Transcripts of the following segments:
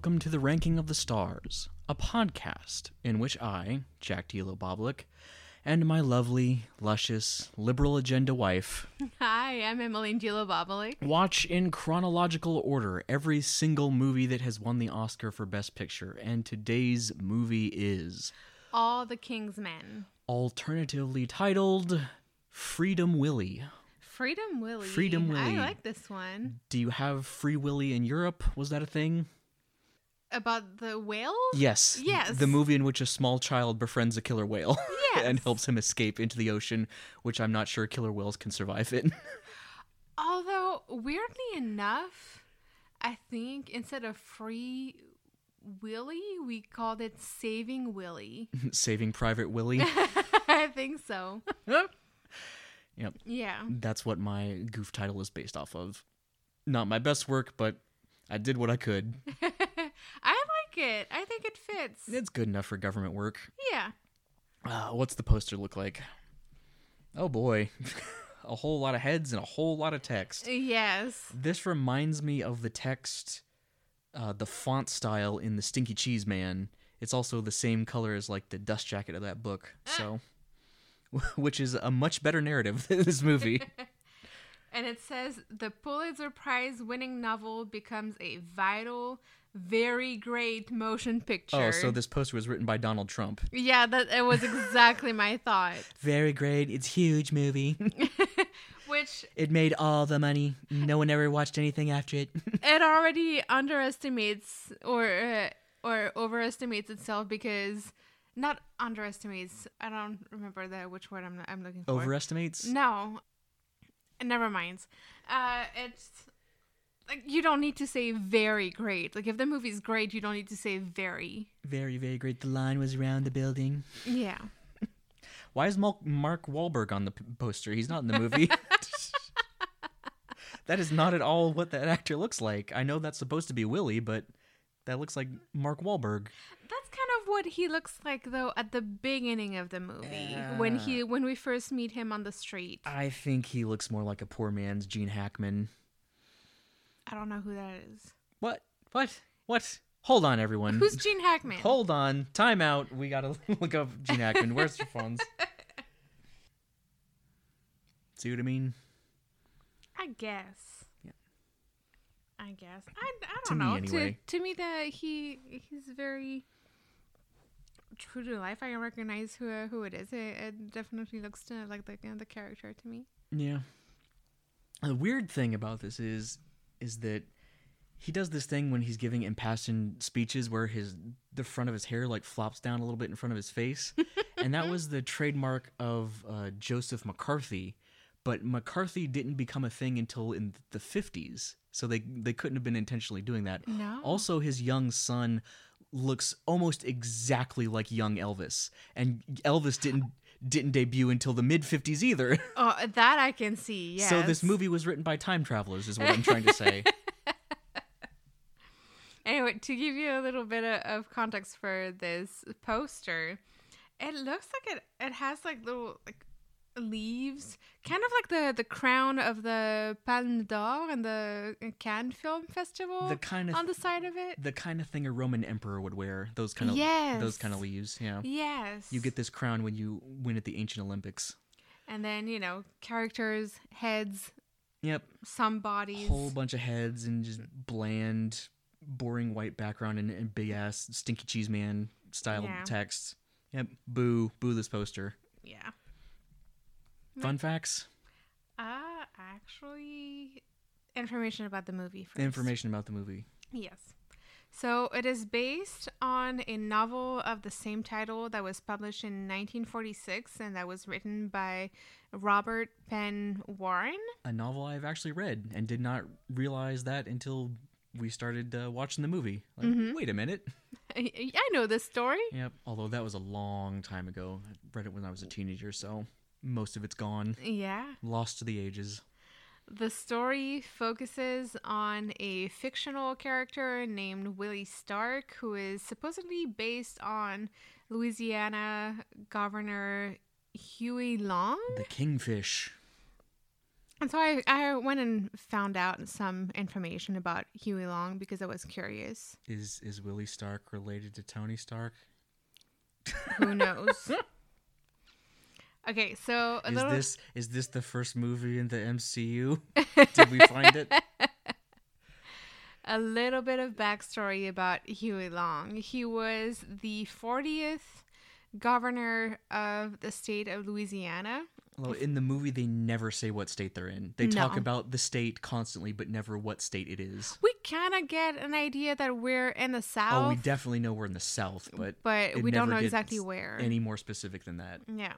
Hello, everyone, and welcome to the Ranking of the Stars, a podcast in which I, Jack Tilo Boblik, and my lovely, luscious, liberal agenda wife Hi, I'm Emily Gilo Bobalik. watch in chronological order every single movie that has won the Oscar for Best Picture, and today's movie is All the King's Men. alternatively titled Freedom Willie. Freedom Willie. Freedom Willie. I like this one. Do you have Free Willy in Europe? Was that a thing? About the whale? Yes. Yes. The movie in which a small child befriends a killer whale Yes. and helps him escape into the ocean, which I'm not sure killer whales can survive in. Although, weirdly enough, I think instead of Free Willy, we called it Saving Willie. Saving Private Willie. I think so. yep. Yeah. That's what my goof title is based off of. Not my best work, but I did what I could. I like it. I think it fits. It's good enough for government work. Yeah. Uh, what's the poster look like? Oh boy. a whole lot of heads and a whole lot of text. Yes. This reminds me of the text, uh, the font style in the Stinky Cheese Man. It's also the same color as like the dust jacket of that book. So, which is a much better narrative than this movie. And it says the Pulitzer Prize winning novel becomes a vital, very great motion picture. oh, so this poster was written by Donald Trump. Yeah, that it was exactly my thought. Very great. It's huge movie. Which it made all the money. No one ever watched anything after it. it already underestimates or uh, or overestimates itself because not underestimates. I don't remember the which word I'm I'm looking for. Overestimates. No, never mind. Uh, it's like you don't need to say very great. Like if the movie's great, you don't need to say very. Very, very great. The line was around the building. Yeah. Why is Mal- Mark Wahlberg on the poster? He's not in the movie. that is not at all what that actor looks like. I know that's supposed to be Willie, but that looks like Mark Wahlberg. That's kind of what he looks like though at the beginning of the movie when he when we first meet him on the street. I think he looks more like a poor man's Gene Hackman. I don't know who that is. What? What? What? Hold on, everyone. Who's Gene Hackman? Hold on. Time out. We gotta look up Gene Hackman. Where's your phones? See what I mean? I guess. Yeah. I guess. I, I don't me, know. anyway. To to me that he he's very true to life. I can recognize who uh, who it is. It, it definitely looks to, like the the character to me. Yeah. The weird thing about this is is that he does this thing when he's giving impassioned speeches where his the front of his hair like flops down a little bit in front of his face. and that was the trademark of uh, Joseph McCarthy. But McCarthy didn't become a thing until in the 50s. So they they couldn't have been intentionally doing that. No. Also his young son looks almost exactly like young Elvis. And Elvis didn't didn't debut until the mid 50s either. Oh, that I can see. Yes. So this movie was written by time travelers, is what I'm trying to say. Anyway, to give you a little bit of, of context for this poster, it looks like it it has like little like leaves, kind of like the the crown of the Palme d'Or and the uh, Cannes Film Festival The kind of on the side of it. the kind of thing a Roman emperor would wear. Those kind of Yes. those kind of leaves. Yeah. Yes. You get this crown when you win at the ancient Olympics. and then you know characters, heads, Yep. some bodies. Whole bunch of heads and just bland, boring white background and, and big ass stinky cheese man style Yeah. text. Yep. Boo. Boo this poster. Yeah. Fun facts. Uh actually, information about the movie first. Information about the movie. Yes. So it is based on a novel of the same title that was published in 1946 and that was written by Robert Penn Warren. A novel I've actually read and did not realize that until we started uh, watching the movie. Like, Mm-hmm. wait a minute. I I know this story. Yep. Although that was a long time ago. I read it when I was a teenager, so most of it's gone. Yeah. Lost to the ages. The story focuses on a fictional character named Willie Stark, who is supposedly based on Louisiana Governor Huey Long. The Kingfish. And so I, I went and found out some information about Huey Long because I was curious. Is is Willie Stark related to Tony Stark? Who knows? okay, so a Is little this is this the first movie in the MCU? Did we find it? a little bit of backstory about Huey Long. He was the 40th governor of the state of Louisiana. Well, in the movie, they never say what state they're in. They talk about the state constantly, but never what state it is. We kind of get an idea that we're in the south, Oh, we definitely know we're in the South, but but we don't know exactly where. any more specific than that. Yeah.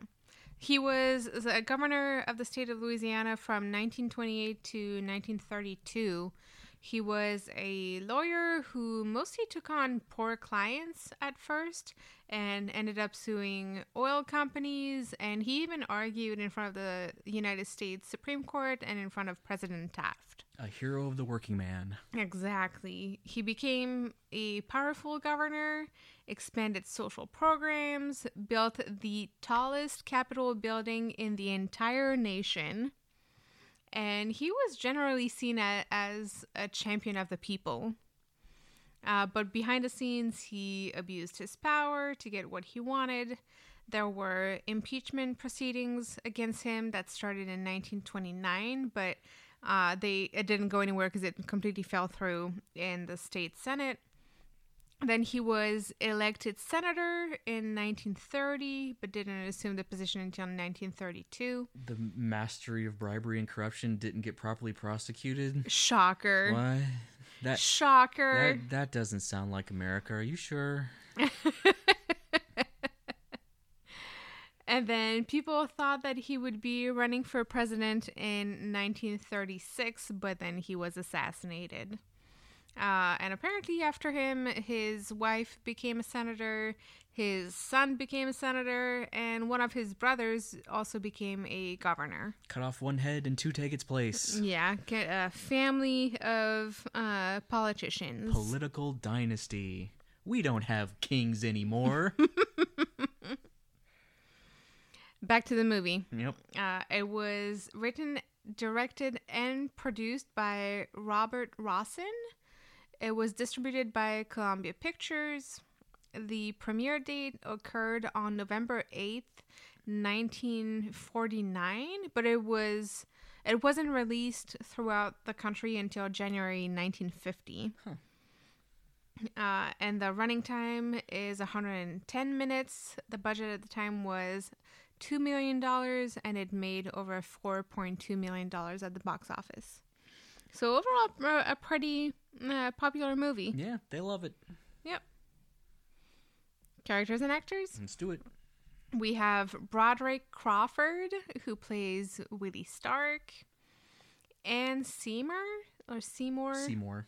He was the governor of the state of Louisiana from 1928 to 1932. He was a lawyer who mostly took on poor clients at first and ended up suing oil companies. And he even argued in front of the United States Supreme Court and in front of President Taft. A hero of the working man. Exactly. He became a powerful governor, expanded social programs, built the tallest Capitol building in the entire nation, and he was generally seen a, as a champion of the people. Uh, but behind the scenes, he abused his power to get what he wanted. There were impeachment proceedings against him that started in 1929, but uh, they it didn't go anywhere because it completely fell through in the state senate. Then he was elected senator in 1930, but didn't assume the position until 1932. The mastery of bribery and corruption didn't get properly prosecuted. Shocker! Why? That Shocker! that that doesn't sound like America. Are you sure? And then people thought that he would be running for president in 1936, but then he was assassinated. Uh, and apparently, after him, his wife became a senator, his son became a senator, and one of his brothers also became a governor. Cut off one head and two take its place. Yeah, get a family of uh, politicians. Political dynasty. We don't have kings anymore. Back to the movie. yep. Uh, it was written, directed, and produced by Robert Rossen. It was distributed by Columbia Pictures. The premiere date occurred on November 8th, 1949, but it was it wasn't released throughout the country until January 1950. Uh, and the running time is 110 minutes. The budget at the time was $2 million and it made over $4.2 million at the box office. So, overall, a- pretty uh, popular movie. Yeah, they love it. Yep. Characters and actors. Let's do it. We have Broderick Crawford, who plays Willie Stark. and Seymour, or Seymour. Seymour.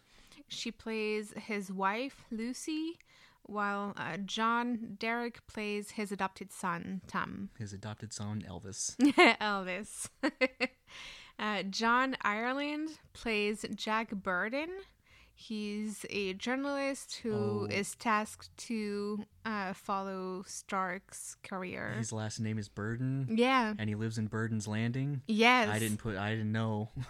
She plays his wife, Lucy, while uh, John Derek plays his adopted son, Tom. His adopted son, Elvis. Elvis. uh, John Ireland plays Jack Burden. He's a journalist who is Oh. tasked to uh, follow Stark's career. His last name is Burden, yeah. and he lives in Burden's Landing. Yes. I didn't put. I didn't know.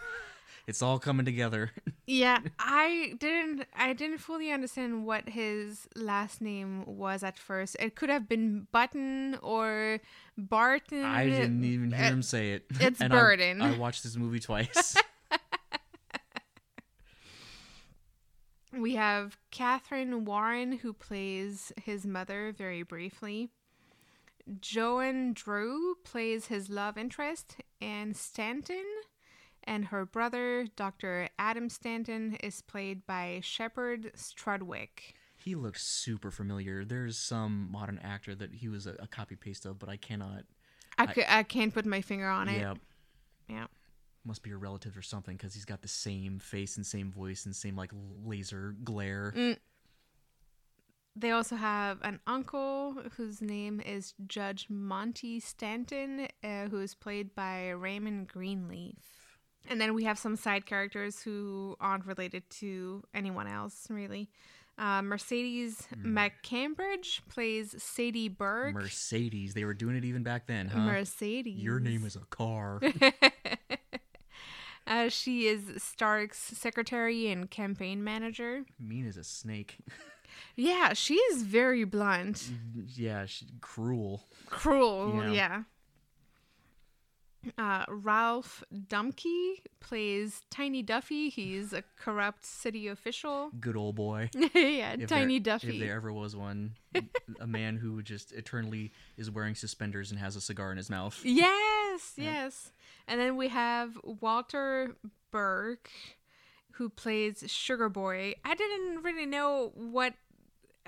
it's all coming together. Yeah, I didn't. I didn't fully understand what his last name was at first. It could have been Button or Barton. I didn't even hear Uh, him say it. it's And I- I, watched this movie twice. We have Katharine Warren, who plays his mother very briefly. Joan Dru plays his love interest, and Stanton and her brother, Dr. Adam Stanton, is played by Shepperd Strudwick. he looks super familiar. There's some modern actor that he was a, a copy paste of, but I cannot. I, I can't put my finger on it. Yeah, Yeah. must be a relative or something because he's got the same face and same voice and same like laser glare. Mm. They also have an uncle whose name is Judge Monty Stanton, uh, who is played by Raymond Greenleaf. And then we have some side characters who aren't related to anyone else, really. Uh, Mercedes McCambridge plays Sadie Burke. Mercedes. They were doing it even back then, huh? Mercedes. Your name is a car. Uh, she is Stark's secretary and campaign manager. Mean as a snake. Yeah, she is very blunt, yeah, she, cruel. cruel. Yeah. Uh, Ralph Dumke plays Tiny Duffy. He's a corrupt city official. Good old boy. yeah, If Tiny there, Duffy. If there ever was one, a man who just eternally is wearing suspenders and has a cigar in his mouth. Yes, Yeah. yes. And then we have Walter Burke, who plays Sugar Boy. I didn't really know what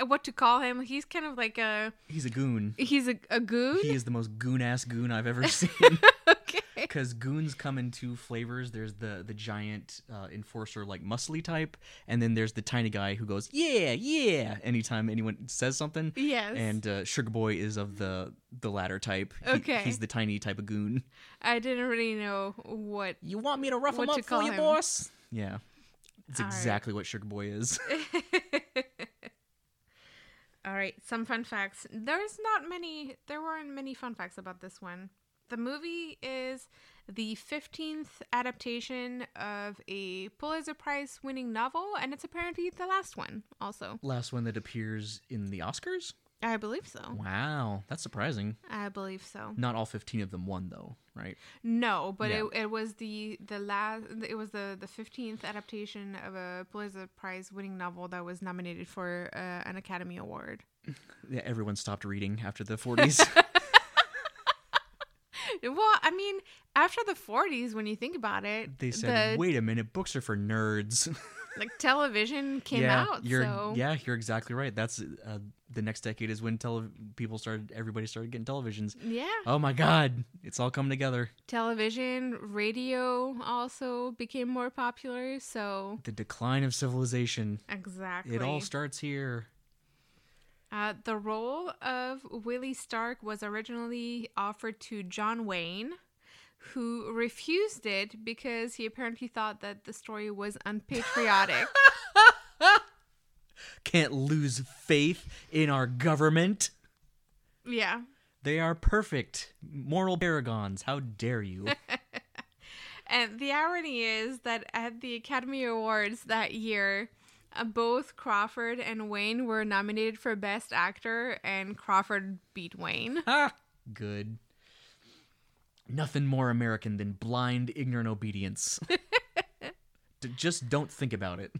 what to call him. He's kind of like a He's a goon. he's a, a goon. He is the most goon ass goon I've ever seen. Because goons come in two flavors. There's the the giant uh, enforcer, like muscly type, and then there's the tiny guy who goes yeah yeah anytime anyone says something. Yes. And uh, Sugar Boy is of the the latter type. He- Okay. he's the tiny type of goon. I didn't really know what. You want me to rough him up for you, him. boss? Yeah, it's All right. exactly what Sugar Boy is. All right, some fun facts. There's not many, there weren't many fun facts about this one. The movie is the 15th adaptation of a Pulitzer Prize winning novel, and it's apparently the last one, also. Last one that appears in the Oscars. I believe so. Wow, that's surprising. I believe so. Not all 15 of them won though, right? No, but Yeah. it, it was the the last it was the the 15th adaptation of a Pulitzer Prize winning novel that was nominated for uh, an Academy Award. Yeah, everyone stopped reading after the 40s. Well, I mean, after the 40s when you think about it, they said, the, "Wait a minute, books are for nerds." like television came yeah, out, you're so yeah, you're exactly right. That's uh, the next decade is when tele- people started everybody started getting televisions. yeah. Oh my god, it's all coming together. Television, radio also became more popular, so The decline of civilization. exactly. It all starts here. Uh, the role of Willie Stark was originally offered to John Wayne, who refused it because he apparently thought that the story was unpatriotic. Can't lose faith in our government. yeah. They are perfect. Moral paragons. How dare you? And the irony is that at the Academy Awards that year, both Crawford and Wayne were nominated for Best Actor, and Crawford beat Wayne. ah, good. Nothing more American than blind, ignorant obedience. D- Just don't think about it.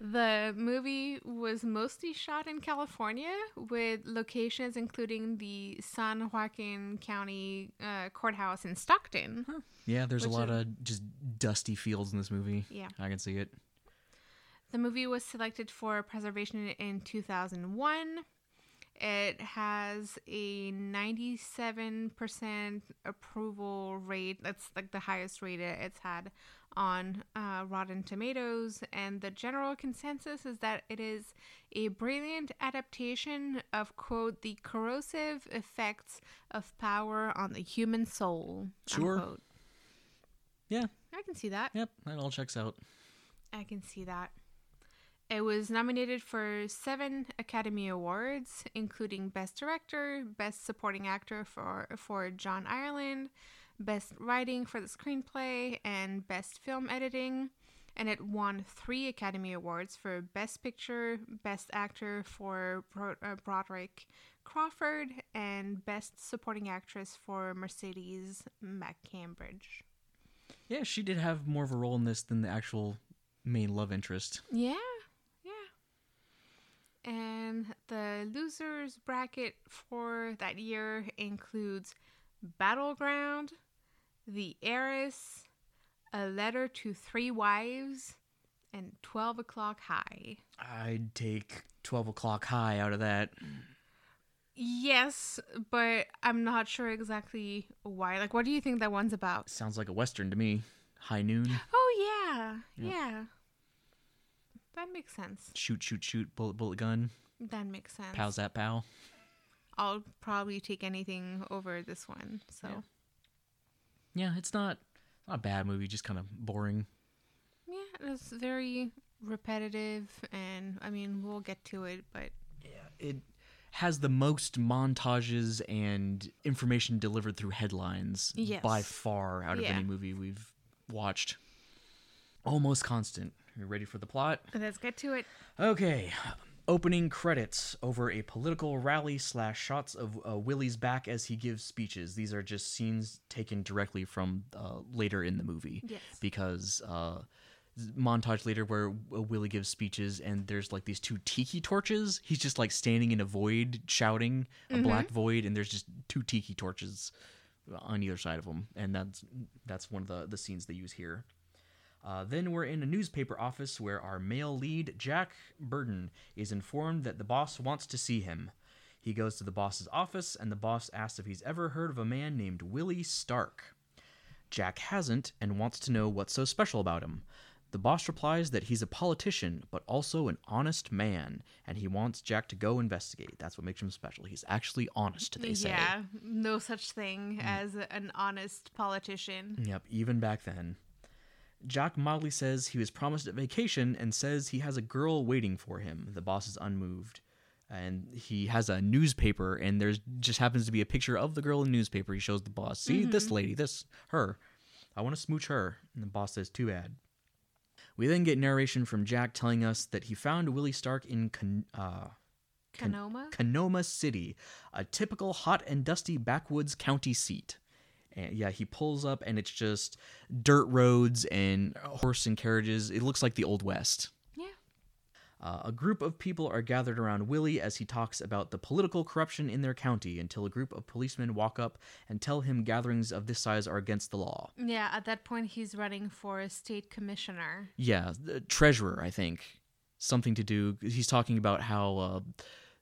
The movie was mostly shot in California, with locations including the San Joaquin County uh, Courthouse in Stockton. Yeah, there's a lot is- of just dusty fields in this movie. Yeah. I can see it. The movie was selected for preservation in 2001. It has a 97% approval rate. That's like the highest rate it's had on uh, Rotten Tomatoes. And the general consensus is that it is a brilliant adaptation of, quote, the corrosive effects of power on the human soul. Sure. unquote. Yeah. I can see that. Yep. That all checks out. I can see that. It was nominated for seven Academy Awards, including Best Director, Best Supporting Actor for for John Ireland, Best Writing for the Screenplay, and Best Film Editing. And it won three Academy Awards for Best Picture, Best Actor for Bro- uh, Broderick Crawford, and Best Supporting Actress for Mercedes McCambridge. Yeah, she did have more of a role in this than the actual main love interest. Yeah, yeah. And the losers bracket for that year includes Battleground, The Heiress, A Letter to Three Wives, and 12 O'Clock High. I'd take 12 o'clock high out of that. Yes, but I'm not sure exactly why. Like, what do you think that one's about? Sounds like a western to me. High noon. Oh, yeah, Yeah. yeah. That makes sense. Shoot, shoot, shoot. Bullet, bullet gun. That makes sense. Pow, zap, pow. I'll probably take anything over this one. So Yeah, it's not, not a bad movie, just kind of boring. yeah, it's very repetitive, and I mean we'll get to it, but yeah, It has the most montages and information delivered through headlines Yes. by far out of Yeah. any movie we've watched. Almost constant. You ready for the plot? Let's get to it. Okay. Opening credits over a political rally slash shots of uh, Willie's back as he gives speeches. These are just scenes taken directly from uh, later in the movie. Yes. Because uh, montage later where uh, Willie gives speeches and there's like these two tiki torches. He's just like standing in a void shouting, a black void, and there's just two tiki torches on either side of him, and that's that's one of the the scenes they use here. Uh, then we're in a newspaper office where our male lead, Jack Burden, is informed that the boss wants to see him. He goes to the boss's office, and the boss asks if he's ever heard of a man named Willie Stark. Jack hasn't and wants to know what's so special about him. The boss replies that he's a politician, but also an honest man, and he wants Jack to go investigate. That's what makes him special. He's actually honest, they say. Yeah, no such thing as an honest politician. Yep, even back then. Jack mildly says he was promised a vacation and says he has a girl waiting for him. The boss is unmoved. And he has a newspaper, and there's just happens to be a picture of the girl in the newspaper. He shows the boss, see this lady, this, her. I want to smooch her. And the boss says, too bad. We then get narration from Jack telling us that he found Willie Stark in Con- uh, Con- Kanoma? Kanoma City, a typical hot and dusty backwoods county seat. And yeah, he pulls up and it's just dirt roads and horse and carriages. It looks like the Old West. yeah. Uh, a group of people are gathered around Willie as he talks about the political corruption in their county until a group of policemen walk up and tell him gatherings of this size are against the law. Yeah, at that point he's running for a state commissioner. Yeah, treasurer, I think. Something to do. He's talking about how uh,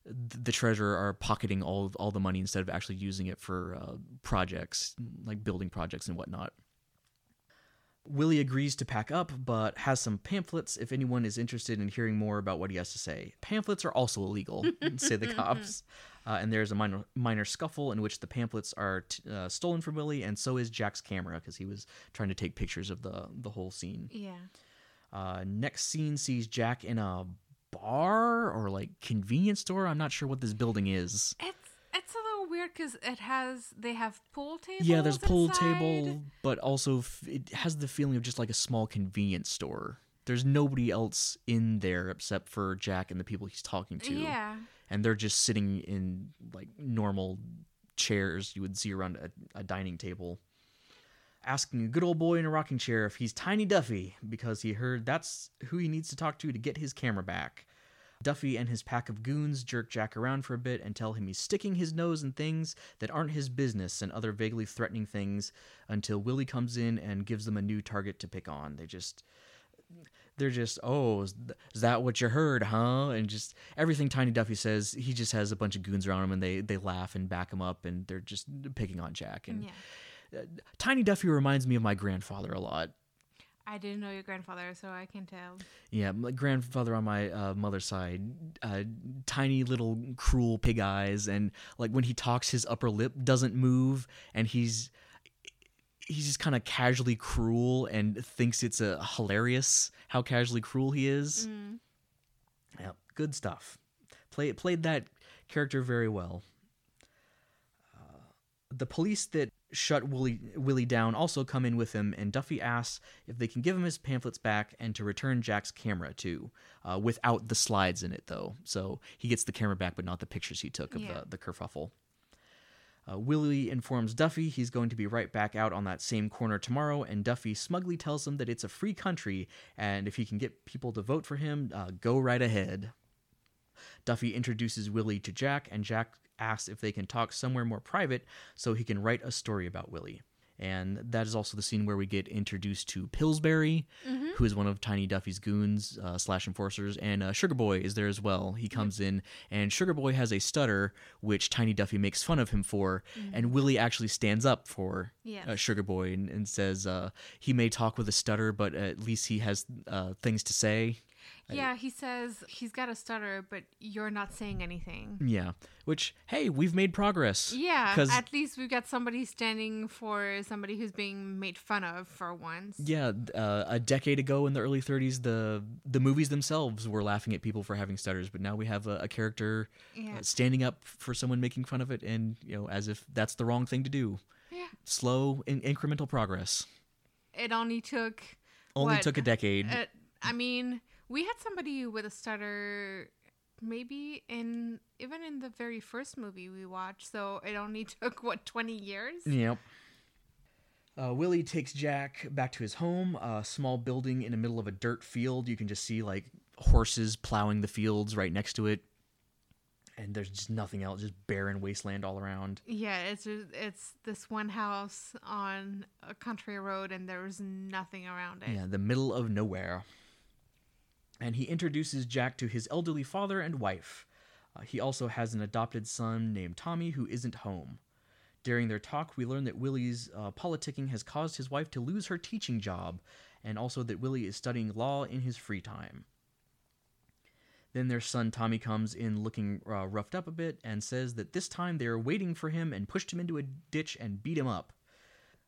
the treasurer are pocketing all all the money instead of actually using it for uh, projects like building projects and whatnot. Willie agrees to pack up, but has some pamphlets if anyone is interested in hearing more about what he has to say. Pamphlets are also illegal, say the cops. Uh, and there's a minor, minor scuffle in which the pamphlets are t- uh, stolen from Willie, and so is Jack's camera because he was trying to take pictures of the the whole scene. Yeah. Uh, next scene sees Jack in a bar or like convenience store. I'm not sure what this building is. It's it's a little weird because it has they have pool tables. Yeah, there's pool inside. table, but also f- it has the feeling of just like a small convenience store. There's nobody else in there except for Jack and the people he's talking to. Yeah. And they're just sitting in like normal chairs you would see around a, a dining table. Asking a good old boy in a rocking chair if he's Tiny Duffy because he heard that's who he needs to talk to to get his camera back. Duffy and his pack of goons jerk Jack around for a bit and tell him he's sticking his nose in things that aren't his business and other vaguely threatening things until Willie comes in and gives them a new target to pick on. They just they're just oh is th- is that what you heard huh and just everything tiny duffy says he just has a bunch of goons around him and they they laugh and back him up and they're just picking on jack and Yeah. Tiny duffy reminds me of my grandfather a lot I didn't know your grandfather, so I can tell. Yeah, my grandfather on my uh, mother's side, uh, tiny little cruel pig eyes, and like when he talks, his upper lip doesn't move, and he's he's just kind of casually cruel and thinks it's a hilarious how casually cruel he is. Mm. Yeah, good stuff. Play played that character very well. Uh, the police that shut Willie Willie down also come in with him, and Duffy asks if they can give him his pamphlets back and to return Jack's camera too, uh, without the slides in it though. So he gets the camera back, but not the pictures he took of Yeah. the the kerfuffle. Uh, Willie informs Duffy he's going to be right back out on that same corner tomorrow, and Duffy smugly tells him that it's a free country, and if he can get people to vote for him, uh, go right ahead. Duffy introduces Willie to Jack, and Jack asks if they can talk somewhere more private so he can write a story about Willie. And that is also the scene where we get introduced to Pillsbury, who is one of Tiny Duffy's goons uh, slash enforcers, and uh, Sugar Boy is there as well. He comes in, and Sugar Boy has a stutter, which Tiny Duffy makes fun of him for, and Willie actually stands up for Yes. uh, Sugar Boy and, and says uh, he may talk with a stutter, but at least he has uh, things to say. Yeah, he says he's got a stutter, but you're not saying anything. Yeah, which hey, we've made progress. Yeah, 'Cause- at least we've got somebody standing for somebody who's being made fun of for once. Yeah, uh, a decade ago in the early 30s, the the movies themselves were laughing at people for having stutters, but now we have a, a character Yeah. uh, standing up for someone making fun of it, and you know, as if that's the wrong thing to do. Yeah. Slow, in- incremental progress. it only took. Only what, took a decade. Uh, I mean, we had somebody with a stutter maybe in even in the very first movie we watched so it only took what 20 years Yep. Uh, Willie takes Jack back to his home, a small building in the middle of a dirt field. You can just see like horses plowing the fields right next to it, and there's just nothing else, just barren wasteland all around. yeah it's it's this one house on a country road and there's nothing around it Yeah, the middle of nowhere. And he introduces Jack to his elderly father and wife. Uh, he also has an adopted son named Tommy who isn't home. During their talk, we learn that Willie's uh, politicking has caused his wife to lose her teaching job, and also that Willie is studying law in his free time. Then their son Tommy comes in looking uh, roughed up a bit and says that this time they are waiting for him and pushed him into a ditch and beat him up.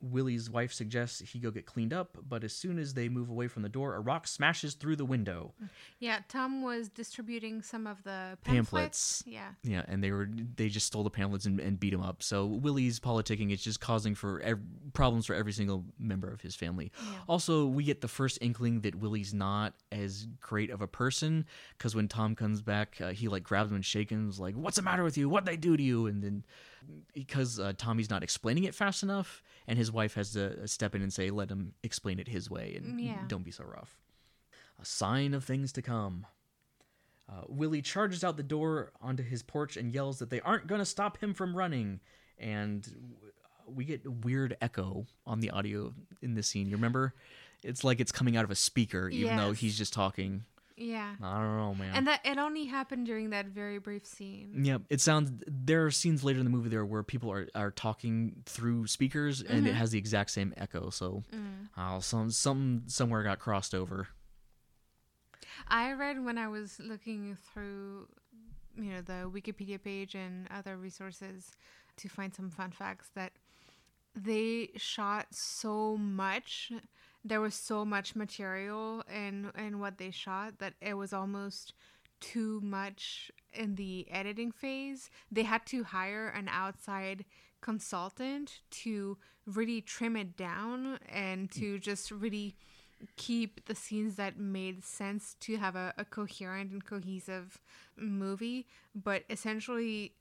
Willie's wife suggests he go get cleaned up, but as soon as they move away from the door, a rock smashes through the window. yeah tom was distributing some of the pamphlets, Pamphlets. yeah Yeah, and they were they just stole the pamphlets and, and beat him up. So Willie's politicking is just causing for ev- problems for every single member of his family. Also, we get the first inkling that Willie's not as great of a person because when Tom comes back, uh, he like grabs him and shakes him, like, "What's the matter with you? What they do to you?" And then because uh, Tommy's not explaining it fast enough, and his wife has to step in and say, "Let him explain it his way, and Yeah. don't be so rough." A sign of things to come. Uh, Willie charges out the door onto his porch and yells that they aren't going to stop him from running. And we get a weird echo on the audio in this scene. You remember? It's like it's coming out of a speaker, even though he's just talking. Yeah I don't know, man. and that it only happened during that very brief scene yeah, it sounds. There are scenes later in the movie there where people are, are talking through speakers, and it has the exact same echo. So, uh, some some somewhere got crossed over. I read when I was looking through, you know, the Wikipedia page and other resources to find some fun facts that they shot so much. There was so much material in in what they shot that it was almost too much in the editing phase. They had to hire an outside consultant to really trim it down and to mm. just really keep the scenes that made sense to have a, a coherent and cohesive movie but essentially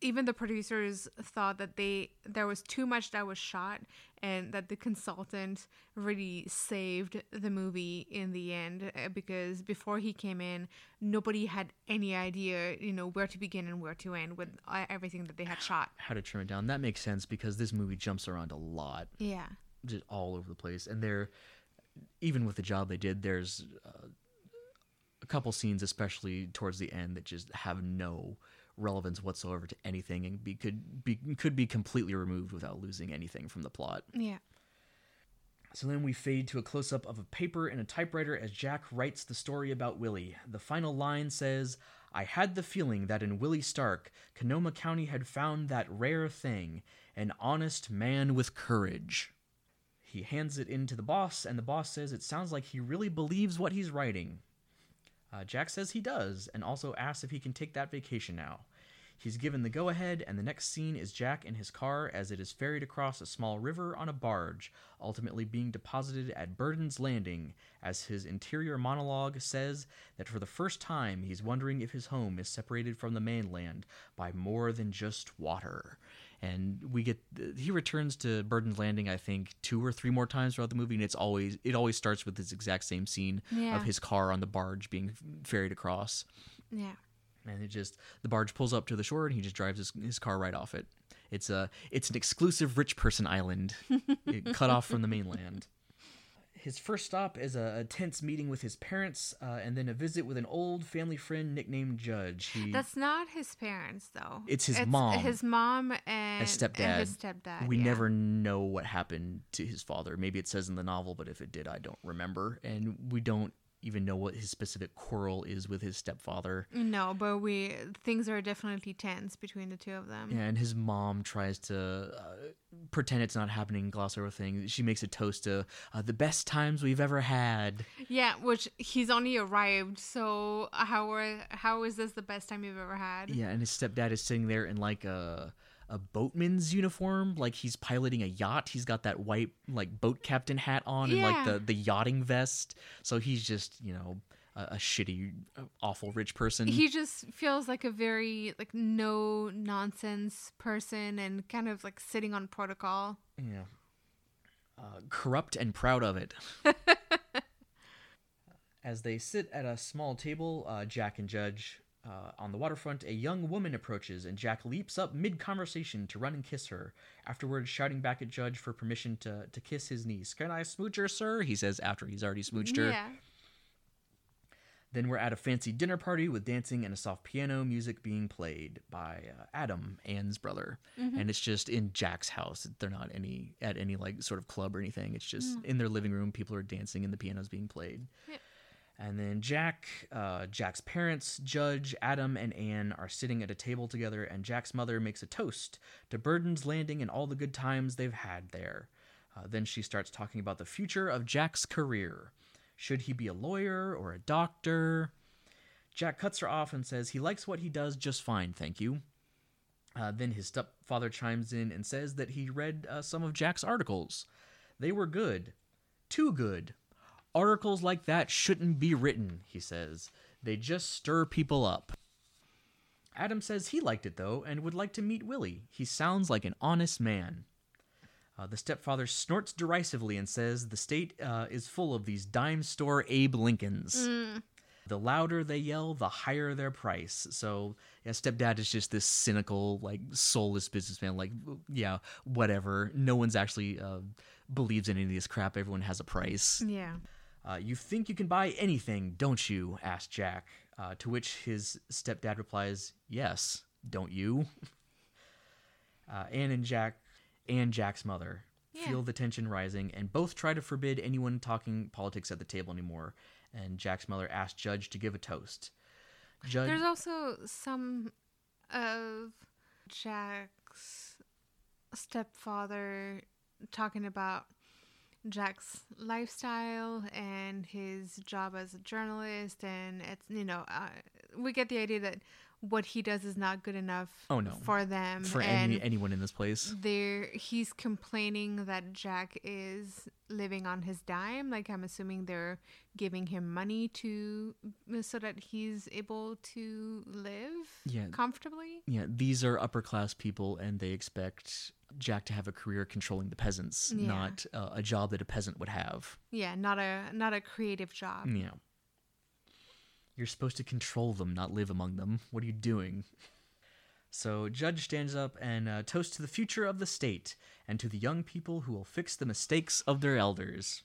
even the producers thought that they there was too much that was shot and that the consultant really saved the movie in the end uh, because before he came in nobody had any idea you know where to begin and where to end with uh, everything that they had shot How to trim it down? That makes sense because this movie jumps around a lot. yeah just all over the place. And there, even with the job they did, there's uh, a couple scenes, especially towards the end, that just have no relevance whatsoever to anything and be could be could be completely removed without losing anything from the plot. yeah So then we fade to a close up of a paper and a typewriter as Jack writes the story about Willie. The final line says, I had the feeling that in Willie Stark, Kanoma County had found that rare thing an honest man with courage. He hands it in to the boss, and the boss says it sounds like he really believes what he's writing. Uh, Jack says he does, and also asks if he can take that vacation now. He's given the go ahead, and the next scene is Jack in his car as it is ferried across a small river on a barge, ultimately being deposited at Burden's Landing, as his interior monologue says that for the first time he's wondering if his home is separated from the mainland by more than just water. And we get he returns to Burden's Landing, I think, two or three more times throughout the movie, and it's always it always starts with this exact same scene Yeah. of his car on the barge being ferried across yeah and it just the barge pulls up to the shore and he just drives his, his car right off it it's a it's an exclusive rich person island cut off from the mainland his first stop is a, a tense meeting with his parents uh, and then a visit with an old family friend nicknamed judge he That's not his parents, though. It's his mom. His mom and, his stepdad And his stepdad. we yeah. never know what happened to his father maybe it says in the novel but if it did i don't remember and we don't even know what his specific quarrel is with his stepfather No, but we things are definitely tense between the two of them. Yeah, and his mom tries to uh, pretend it's not happening, gloss over things. She makes a toast to uh, the best times we've ever had. Yeah, which he's only arrived. So how are how is this the best time you've ever had? Yeah, and his stepdad is sitting there in like a a boatman's uniform, like he's piloting a yacht. He's got that white like boat captain hat on and like Yeah. the the yachting vest. So he's just you know a, a shitty, uh, awful rich person. He just feels like a very like no nonsense person and kind of like sitting on protocol. Yeah. Uh, corrupt and proud of it. As they sit at a small table, uh, Jack and Judge, uh, on the waterfront, a young woman approaches, and Jack leaps up mid conversation to run and kiss her, afterwards shouting back at Judge for permission to, to kiss his niece. Can I smooch her, sir? He says after he's already smooched her. Yeah. Then we're at a fancy dinner party with dancing and a soft piano music being played by uh, Adam, Anne's brother, and it's just in Jack's house. They're not any at any like sort of club or anything. It's just in their living room. People are dancing and the piano's being played. And then Jack, uh, Jack's parents, Judge, Adam, and Anne are sitting at a table together, and Jack's mother makes a toast to Burden's Landing and all the good times they've had there. Uh, then she starts talking about the future of Jack's career. Should he be a lawyer or a doctor? Jack cuts her off and says he likes what he does just fine, thank you. Uh, then his stepfather chimes in and says that he read uh, some of Jack's articles. They were good. Too good. Articles like that shouldn't be written, he says. They just stir people up. Adam says he liked it though and would like to meet Willie. He sounds like an honest man. Uh, the stepfather snorts derisively and says the state uh, is full of these dime store Abe Lincolns. The louder they yell, the higher their price. So, yeah, stepdad is just this cynical, like soulless businessman. Like, yeah, whatever. No one's actually uh, believes in any of this crap. Everyone has a price. Yeah. Uh, you think you can buy anything, don't you? asked Jack. Uh, to which his stepdad replies, Yes, don't you? Uh, Anne and Jack, and Jack's mother, Yeah. feel the tension rising, and both try to forbid anyone talking politics at the table anymore. And Jack's mother asks Judge to give a toast. Judge, There's also some of Jack's stepfather talking about Jack's lifestyle and his job as a journalist, and it's you know uh, we get the idea that what he does is not good enough. Oh, no. for them for and any anyone in this place. there he's complaining that Jack is living on his dime. Like I'm assuming they're giving him money to so that he's able to live Yeah. comfortably. Yeah, these are upper class people, and they expect Jack to have a career controlling the peasants, Yeah. not uh, a job that a peasant would have. Yeah, not a not a creative job. Yeah. You're supposed to control them, not live among them. What are you doing? So, Judge stands up and uh, toasts to the future of the state and to the young people who will fix the mistakes of their elders.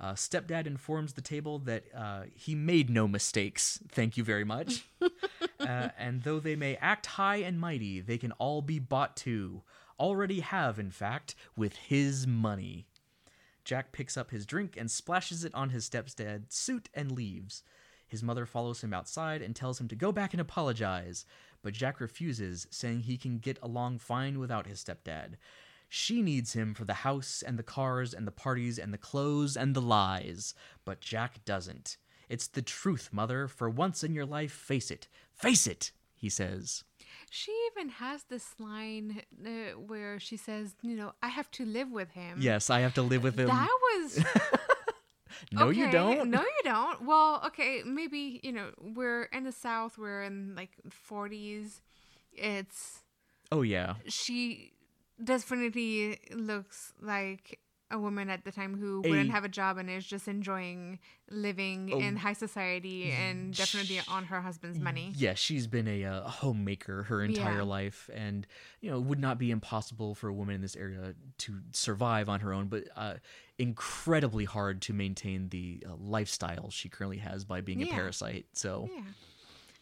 Uh, stepdad informs the table that uh, he made no mistakes. Thank you very much. uh, and though they may act high and mighty, they can all be bought too. Already have, in fact, with his money. Jack picks up his drink and splashes it on his stepdad's suit and leaves. His mother follows him outside and tells him to go back and apologize, but Jack refuses, saying he can get along fine without his stepdad. She needs him for the house and the cars and the parties and the clothes and the lies, but Jack doesn't. It's the truth, mother. For once in your life, face it. Face it, he says. She even has this line uh, where she says, "You know, I have to live with him." Yes, I have to live with him. That was no, you don't. No, you don't. Well, okay, maybe you know we're in the South. We're in like 40s. It's Oh, yeah. she definitely looks like a woman at the time who A- wouldn't have a job and is just enjoying living Oh, in high society and definitely on her husband's money. Yeah, she's been a, uh, homemaker her entire Yeah. life, and you know, it would not be impossible for a woman in this area to survive on her own, but uh, incredibly hard to maintain the uh, lifestyle she currently has by being a parasite. So, Yeah.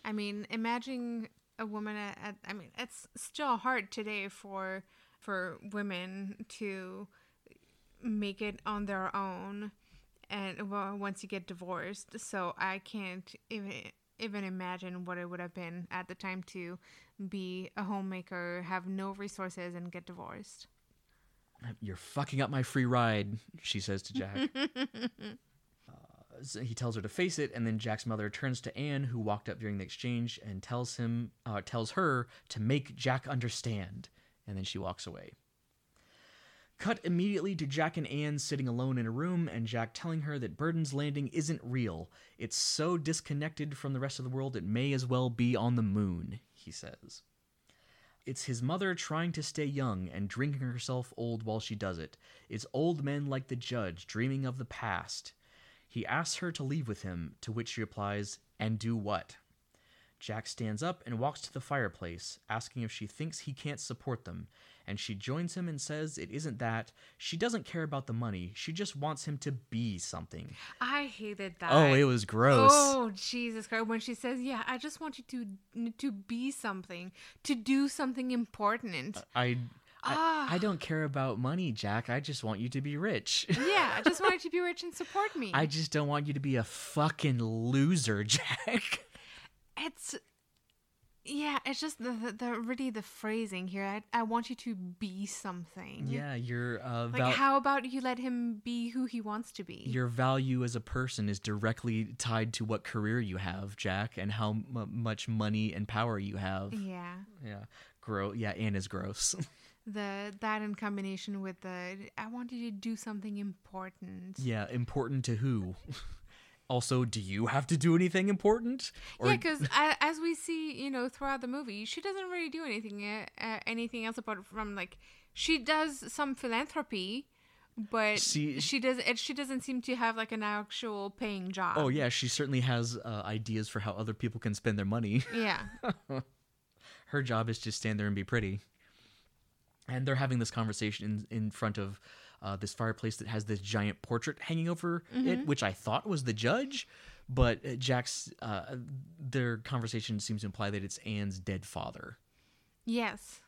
I mean, imagine a woman at, at I mean, it's still hard today for for women to make it on their own and well, once you get divorced. So I can't even even imagine what it would have been at the time to be a homemaker, have no resources and get divorced. you're fucking up my free ride, she says to Jack. Uh, so he tells her to face it, and then Jack's mother turns to Anne, who walked up during the exchange, and tells him, uh, tells her to make Jack understand. And then she walks away. Cut immediately to Jack and Anne sitting alone in a room, and Jack telling her that Burden's Landing isn't real. It's so disconnected from the rest of the world it may as well be on the moon, he says. It's his mother trying to stay young and drinking herself old while she does it. It's old men like the judge dreaming of the past. He asks her to leave with him, to which she replies, And do what? Jack stands up and walks to the fireplace, asking if she thinks he can't support them, and she joins him and says it isn't that. She doesn't care about the money, she just wants him to be something. I hated that. Oh, it was gross. Oh Jesus Christ! When she says, "Yeah, I just want you to to be something, to do something important." I. Ah. I, I don't care about money, Jack. I just want you to be rich. yeah, I just want you to be rich and support me. I just don't want you to be a fucking loser, Jack. It's yeah, it's just the, the, the really the phrasing here. I I want you to be something. Yeah, your uh, Like, how about you let him be who he wants to be? your value as a person is directly tied to what career you have, Jack, and how m- much money and power you have. yeah. Yeah, gross. Yeah, and is gross. The that in combination with the I want you to do something important. yeah, important to who? also, do you have to do anything important? Yeah, because as we see, you know, throughout the movie, she doesn't really do anything, uh, anything else apart from like she does some philanthropy, but See- she does it. She doesn't seem to have like an actual paying job. Oh yeah, she certainly has uh, ideas for how other people can spend their money. yeah, Her job is to stand there and be pretty. And they're having this conversation in, in front of uh, this fireplace that has this giant portrait hanging over it, which I thought was the judge. But Jack's uh, their conversation seems to imply that it's Anne's dead father. yes,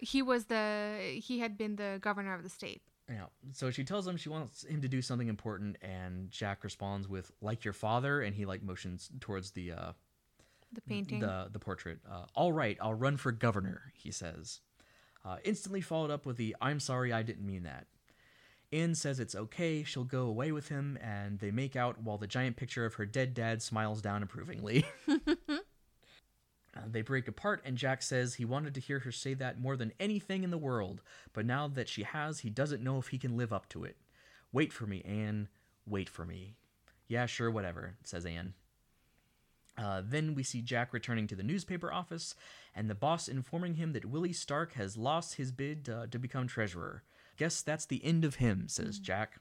he was the he had been the governor of the state. Yeah. So she tells him she wants him to do something important, and Jack responds with "like your father," and he like motions towards the uh, The painting. the the portrait. Uh, All right, I'll run for governor, he says. Uh, instantly followed up with the "I'm sorry, I didn't mean that." Anne says it's okay. She'll go away with him, and they make out while the giant picture of her dead dad smiles down approvingly. Uh, they break apart, and Jack says he wanted to hear her say that more than anything in the world, but now that she has, he doesn't know if he can live up to it. Wait for me, Anne. Wait for me. Yeah, sure, whatever, says Anne. Uh, then we see Jack returning to the newspaper office, and the boss informing him that Willie Stark has lost his bid uh, to become treasurer. Guess that's the end of him, says Jack.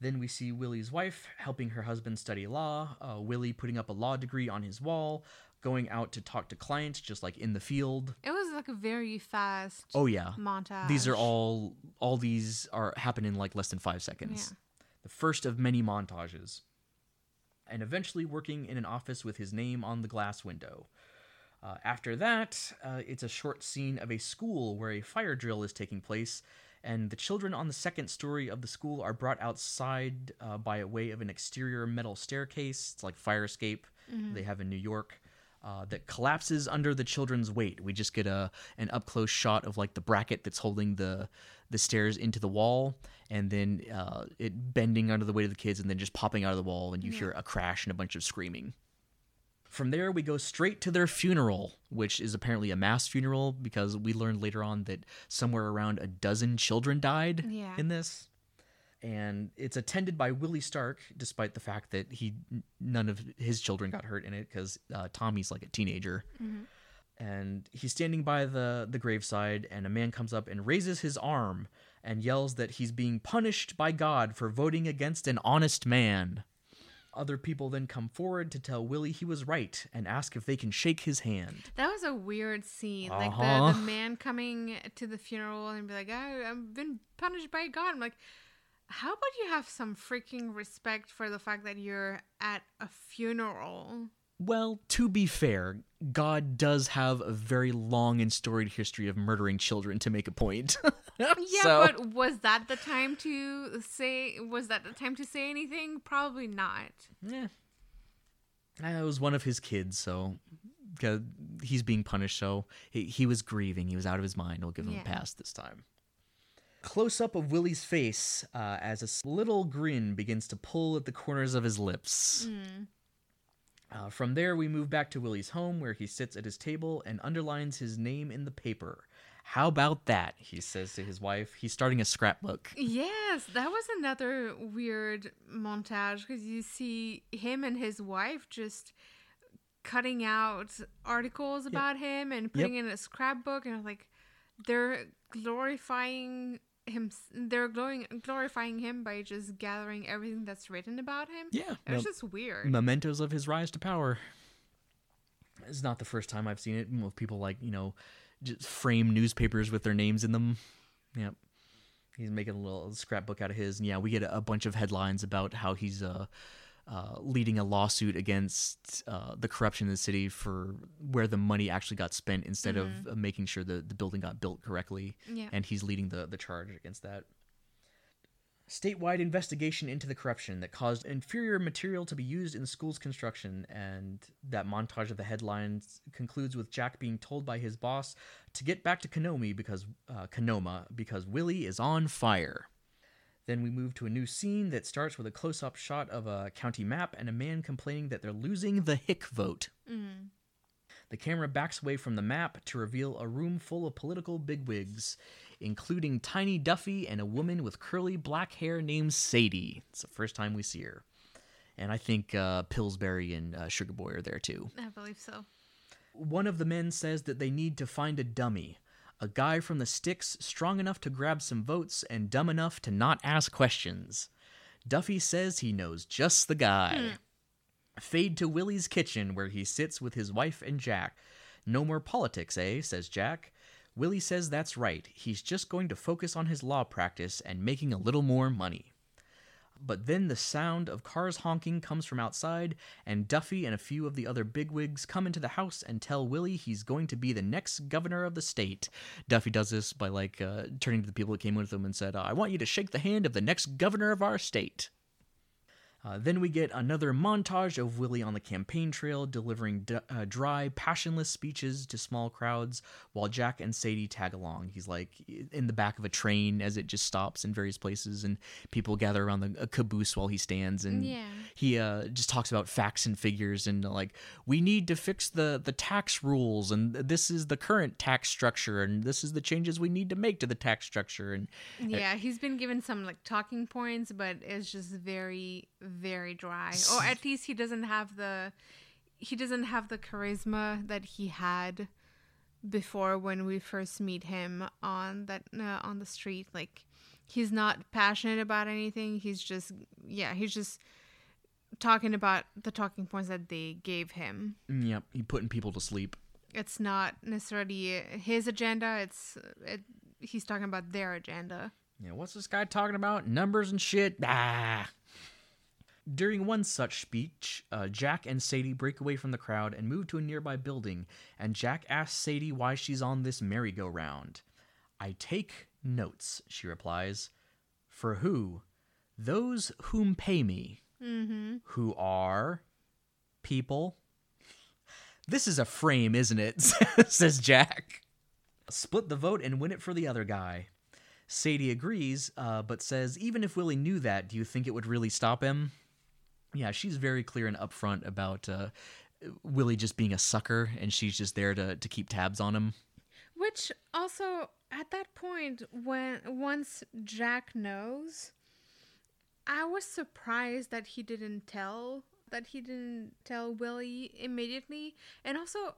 Then we see Willie's wife helping her husband study law, uh, Willie putting up a law degree on his wall, going out to talk to clients just like in the field. it was like a very fast Oh yeah. montage. These are all all these are happen in like less than 5 seconds. Yeah. The first of many montages. And eventually working in an office with his name on the glass window. Uh, after that, uh, it's a short scene of a school where a fire drill is taking place, and the children on the second story of the school are brought outside uh, by way of an exterior metal staircase. It's like fire escape they have in New York. Uh, that collapses under the children's weight. We just get a an up close shot of like the bracket that's holding the the stairs into the wall, and then uh, it bending under the weight of the kids, and then just popping out of the wall, and you hear a crash and a bunch of screaming. From there, we go straight to their funeral, which is apparently a mass funeral because we learned later on that somewhere around a dozen children died Yeah. in this. And it's attended by Willie Stark, despite the fact that he none of his children got hurt in it because uh, Tommy's like a teenager. And he's standing by the the graveside, and a man comes up and raises his arm and yells that he's being punished by God for voting against an honest man. Other people then come forward to tell Willie he was right and ask if they can shake his hand. That was a weird scene. Like Uh-huh. the, the man coming to the funeral and be like, I, I've been punished by God. I'm like, how about you have some freaking respect for the fact that you're at a funeral? Well, to be fair, God does have a very long and storied history of murdering children to make a point. Yeah, So- but was that the time to say? Was that the time to say anything? Probably not. Yeah. Uh, It was one of his kids, so 'cause he's being punished. So he, he was grieving. He was out of his mind. We'll give him Yeah. a pass this time. Close up of Willie's face uh, as a little grin begins to pull at the corners of his lips. Uh, from there, we move back to Willie's home where he sits at his table and underlines his name in the paper How about that? He says to his wife. He's starting a scrapbook. Yes, that was another weird montage because you see him and his wife just cutting out articles about him and putting in a scrapbook, and like they're glorifying him. They're glowing, glorifying him by just gathering everything that's written about him. Yeah, It's just weird. mementos of his rise to power. It's not the first time I've seen it with people like you know, just frame newspapers with their names in them. Yep, he's making a little scrapbook out of his, and yeah, we get a, bunch of headlines about how he's uh, uh, leading a lawsuit against uh, the corruption in the city for where the money actually got spent instead of uh, making sure the the building got built correctly, Yeah. and he's leading the the charge against that statewide investigation into the corruption that caused inferior material to be used in the school's construction. And that montage of the headlines concludes with Jack being told by his boss to get back to Konomi because uh, Kanoma because Willie is on fire. Then we move to a new scene that starts with a close-up shot of a county map and a man complaining that they're losing the Hick vote. The camera backs away from the map to reveal a room full of political bigwigs, including Tiny Duffy and a woman with curly black hair named Sadie. It's the first time we see her. And I think uh, Pillsbury and uh, Sugar Boy are there too. I believe so. One of the men says that they need to find a dummy, a guy from the sticks strong enough to grab some votes and dumb enough to not ask questions. Duffy says he knows just the guy. Fade to Willie's kitchen where he sits with his wife and Jack. No more politics, eh? says Jack. Willie says that's right. He's just going to focus on his law practice and making a little more money. But then the sound of cars honking comes from outside, and Duffy and a few of the other bigwigs come into the house and tell Willie he's going to be the next governor of the state. Duffy does this by like uh, turning to the people that came with him and said, "I want you to shake the hand of the next governor of our state." Uh, then we get another montage of Willie on the campaign trail delivering d- uh, dry, passionless speeches to small crowds while Jack and Sadie tag along. He's like in the back of a train as it just stops in various places, and people gather around the caboose while he stands. And Yeah. he uh, just talks about facts and figures and like we need to fix the the tax rules, and this is the current tax structure, and this is the changes we need to make to the tax structure. And Yeah, he's been given some like talking points, but it's just very, very dry. Or at least he doesn't have the he doesn't have the charisma that he had before when we first meet him on that uh, on the street. Like he's not passionate about anything. He's just yeah, he's just talking about the talking points that they gave him. mm, yep, he putting people to sleep. It's not necessarily his agenda. It's it, he's talking about their agenda. Yeah, what's this guy talking about? Numbers and shit? Ah. During one such speech, uh, Jack and Sadie break away from the crowd and move to a nearby building, and Jack asks Sadie why she's on this merry-go-round. I take notes, she replies. For who? Those whom pay me. Mm-hmm. Who are people. This is a frame, isn't it? says Jack. Split the vote and win it for the other guy. Sadie agrees, uh, but says, even if Willie knew that, do you think it would really stop him? Yeah, she's very clear and upfront about uh, Willie just being a sucker, and she's just there to, to keep tabs on him. Which also at that point when once Jack knows, I was surprised that he didn't tell that he didn't tell Willie immediately. And also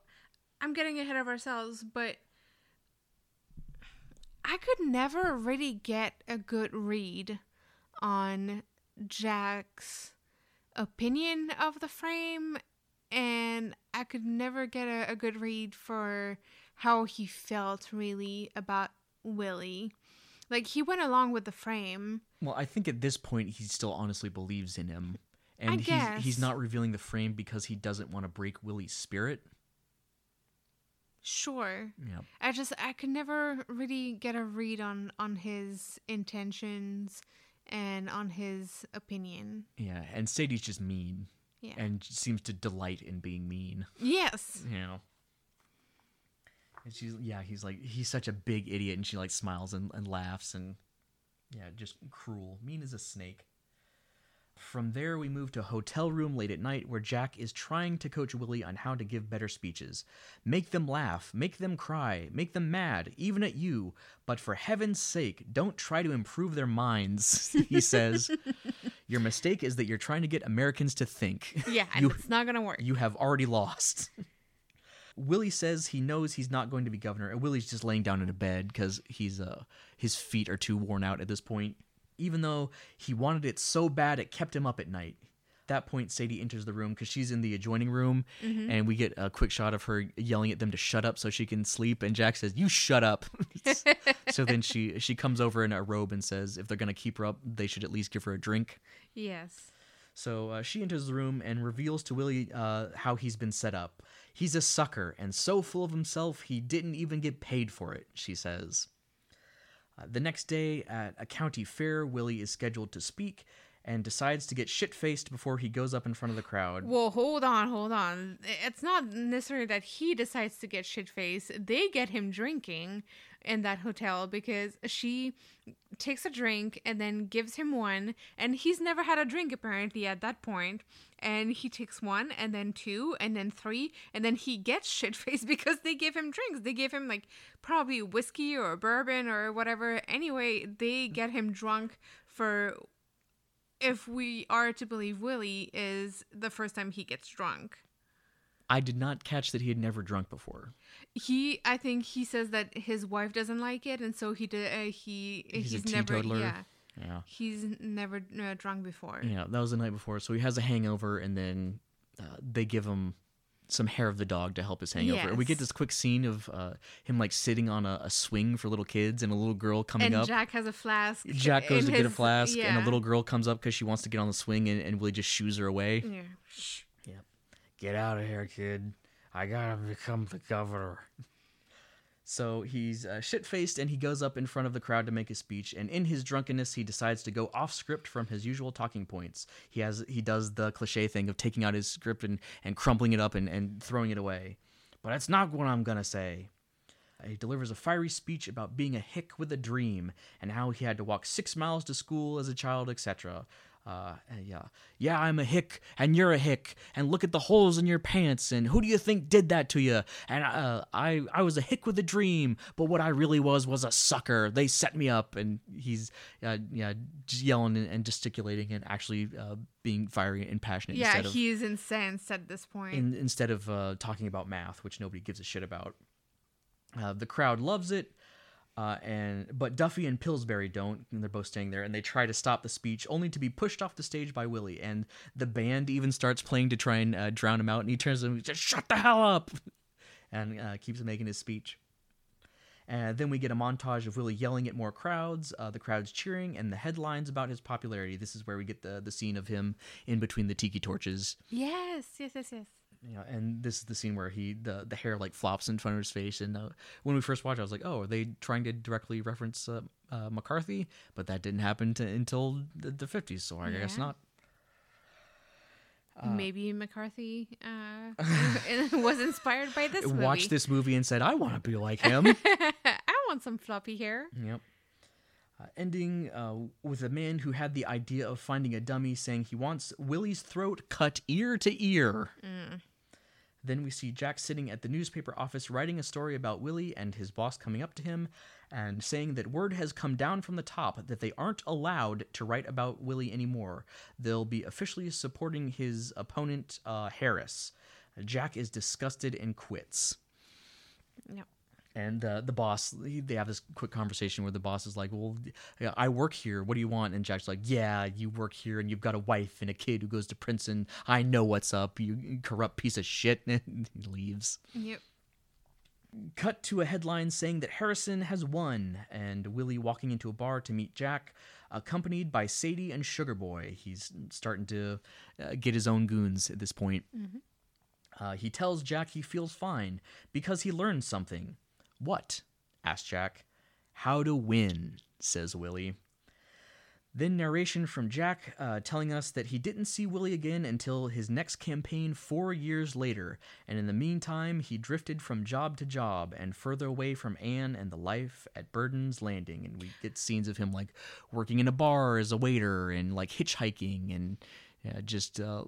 I'm getting ahead of ourselves, but I could never really get a good read on Jack's opinion of the frame and I could never get a, a good read for how he felt really about Willie. Like he went along with the frame. Well, I think at this point he still honestly believes in him. And I he's guess. he's not revealing the frame because he doesn't want to break Willie's spirit. Sure. Yeah. I just I could never really get a read on on his intentions and on his opinion. Yeah, and Sadie's just mean Yeah. and seems to delight in being mean. yes. you know. And she's yeah, he's like he's such a big idiot, and she like smiles and, and laughs, and yeah, just cruel, mean as a snake. From there, we move to a hotel room late at night where Jack is trying to coach Willie on how to give better speeches. Make them laugh, make them cry, make them mad, even at you, but for heaven's sake, don't try to improve their minds, he says. Your mistake is that you're trying to get Americans to think. Yeah, You- it's not gonna work. You have already lost. Willie says he knows he's not going to be governor, and Willie's just laying down in a bed because he's uh his feet are too worn out at this point. Even though he wanted it so bad, it kept him up at night. At that point, Sadie enters the room because she's in the adjoining room, and we get a quick shot of her yelling at them to shut up so she can sleep. And Jack says, "You shut up." so then she she comes over in a robe and says, if they're gonna keep her up, they should at least give her a drink. Yes. So uh, she enters the room and reveals to Willie uh, how he's been set up. He's a sucker and so full of himself he didn't even get paid for it, she says. Uh, the next day at a county fair, Willie is scheduled to speak and decides to get shit faced before he goes up in front of the crowd. Well, hold on, hold on. It's not necessarily that he decides to get shit faced. They get him drinking in that hotel because she takes a drink and then gives him one, and he's never had a drink apparently at that point. And he takes one, and then two, and then three, and then he gets shit faced because they give him drinks. They give him like probably whiskey or bourbon or whatever. Anyway, they get him drunk for if we are to believe Willie, is the first time he gets drunk. I did not catch that he had never drunk before. He, I think he says that his wife doesn't like it, and so he did. Uh, he He's a never, teetotaler. yeah, Yeah. he's never uh, drunk before. Yeah, that was the night before. So he has a hangover, and then uh, they give him some hair of the dog to help his hangover. And we get this quick scene of uh, him like sitting on a, a swing for little kids, and a little girl coming and up. Jack has a flask. Jack goes in to get a his- flask, and a little girl comes up because she wants to get on the swing, and, and Willie just shoos her away. Yeah. Shh. Get out of here, kid. I gotta become the governor. So he's uh, shit faced and he goes up in front of the crowd to make a speech. And in his drunkenness, he decides to go off script from his usual talking points. He has he does the cliche thing of taking out his script and, and crumpling it up and, and throwing it away. But that's not what I'm gonna say. He delivers a fiery speech about being a hick with a dream and how he had to walk six miles to school as a child, etc. Uh, yeah, yeah, I'm a hick, and you're a hick, and look at the holes in your pants, and who do you think did that to you? And uh, I, I was a hick with a dream, but what I really was was a sucker. They set me up, and he's, uh, yeah, yelling and, and gesticulating, and actually uh, being fiery and passionate Yeah, instead of he's incensed at this point. in, instead of uh, talking about math, which nobody gives a shit about. Uh, the crowd loves it, uh, and but Duffy and Pillsbury don't, and they're both staying there, and they try to stop the speech, only to be pushed off the stage by Willie. And the band even starts playing to try and uh, drown him out, and he turns to them, just shut the hell up, and uh, keeps making his speech. And then we get a montage of Willie yelling at more crowds, uh, the crowds cheering, and the headlines about his popularity. This is where we get the the scene of him in between the tiki torches. yes, yes, yes, yes. Yeah, and this is the scene where he the the hair like flops in front of his face. And uh, when we first watched, it, I was like, "Oh, are they trying to directly reference uh, uh, McCarthy?" But that didn't happen to, until the, 50s, so I guess Yeah. not. Maybe McCarthy uh, was inspired by this movie. Watched this movie and said, "I want to be like him." I want some floppy hair. Yep. Uh, ending uh, with a man who had the idea of finding a dummy saying he wants Willie's throat cut ear to ear. Then we see Jack sitting at the newspaper office writing a story about Willie and his boss coming up to him and saying that word has come down from the top that they aren't allowed to write about Willie anymore. They'll be officially supporting his opponent, uh, Harris. Jack is disgusted and quits. Yep. And uh, the boss, they have this quick conversation where the boss is like, "Well, I work here. What do you want?" And Jack's like, "Yeah, you work here, and you've got a wife and a kid who goes to Princeton. I know what's up. You corrupt piece of shit." And he leaves. Yep. Cut to a headline saying that Harrison has won, and Willie walking into a bar to meet Jack, accompanied by Sadie and Sugar Boy. He's starting to uh, get his own goons at this point. Uh, he tells Jack he feels fine because he learned something. What? asks Jack. How to win, says Willie. Then narration from Jack uh, telling us that he didn't see Willie again until his next campaign four years later, and in the meantime, he drifted from job to job and further away from Anne and the life at Burden's Landing. And we get scenes of him like working in a bar as a waiter and like hitchhiking and uh, just uh,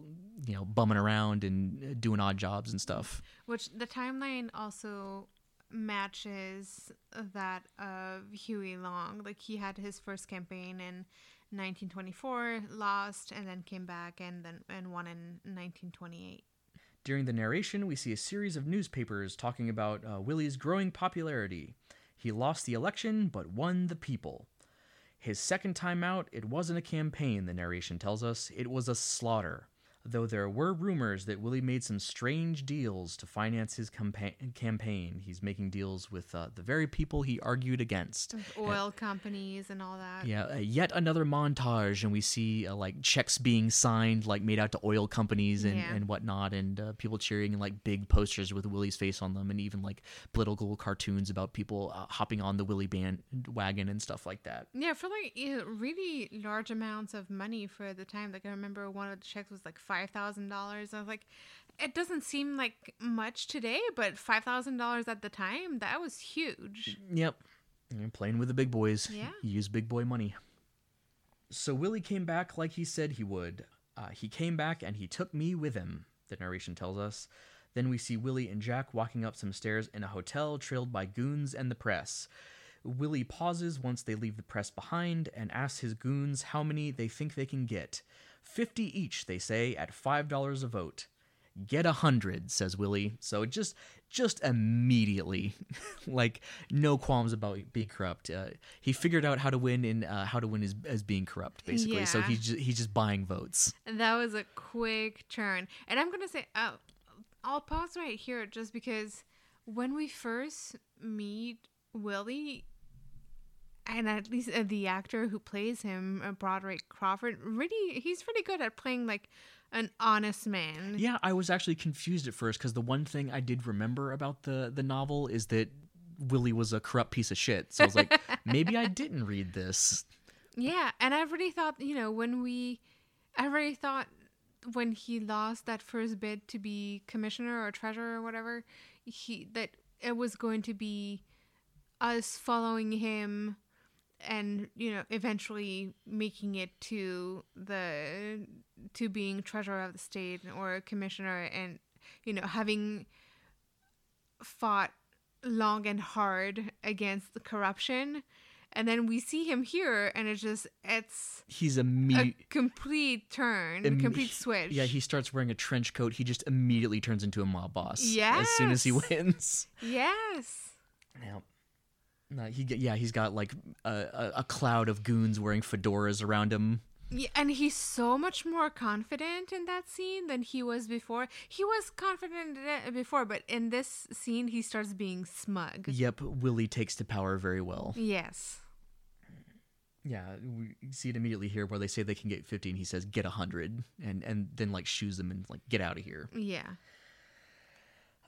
you know bumming around and uh, doing odd jobs and stuff. Which the timeline also matches that of Huey Long. Like he had his first campaign in 1924, lost, and then came back and then and won in 1928. During the narration, we see a series of newspapers talking about uh, Willie's growing popularity. He lost the election, but won the people. His second time out, it wasn't a campaign, the narration tells us, it was a slaughter though there were rumors that Willie made some strange deals to finance his campa- campaign. He's making deals with uh, the very people he argued against. Oil and, companies and all that. Yeah, uh, yet another montage, and we see uh, like checks being signed, like made out to oil companies and, yeah. and whatnot, and uh, people cheering, and like big posters with Willie's face on them, and even like political cartoons about people uh, hopping on the Willie bandwagon and stuff like that. Yeah, for like really large amounts of money for the time. Like I remember one of the checks was like five thousand dollars. I was like, it doesn't seem like much today, but five thousand dollars at the time that was huge. Yep, You're playing with the big boys. Yeah, you use big boy money. So Willie came back like he said he would. Uh, he came back and he took me with him. The narration tells us. Then we see Willie and Jack walking up some stairs in a hotel trailed by goons and the press. Willie pauses once they leave the press behind and asks his goons how many they think they can get. Fifty each, they say, at five dollars a vote. Get a hundred, says Willie. So just just immediately, like no qualms about being corrupt. Uh, he figured out how to win in uh, how to win as, as being corrupt, basically. Yeah. So he's just, he's just buying votes. That was a quick turn, and I'm gonna say uh, I'll pause right here just because when we first meet Willie, and at least uh, the actor who plays him, uh, Broderick Crawford, really he's pretty good at playing like an honest man. Yeah, I was actually confused at first because the one thing I did remember about the the novel is that Willie was a corrupt piece of shit. So I was like, maybe I didn't read this. Yeah, and I really thought, you know, when we, I really thought when he lost that first bid to be commissioner or treasurer or whatever, he that it was going to be us following him and you know eventually making it to the to being treasurer of the state or commissioner and you know having fought long and hard against the corruption. And then we see him here and it's just it's he's a, me- a complete turn Im- complete switch. yeah he starts wearing a trench coat. He just immediately turns into a mob boss yes. as soon as he wins. Yes. Now uh, he yeah he's got like a, a cloud of goons wearing fedoras around him. Yeah, and he's so much more confident in that scene than he was before. He was confident before, but in this scene, he starts being smug. Yep, Willie takes to power very well. Yes. Yeah, we see it immediately here where they say they can get 50 and he says get 100 and and then like shoes them and like get out of here. Yeah.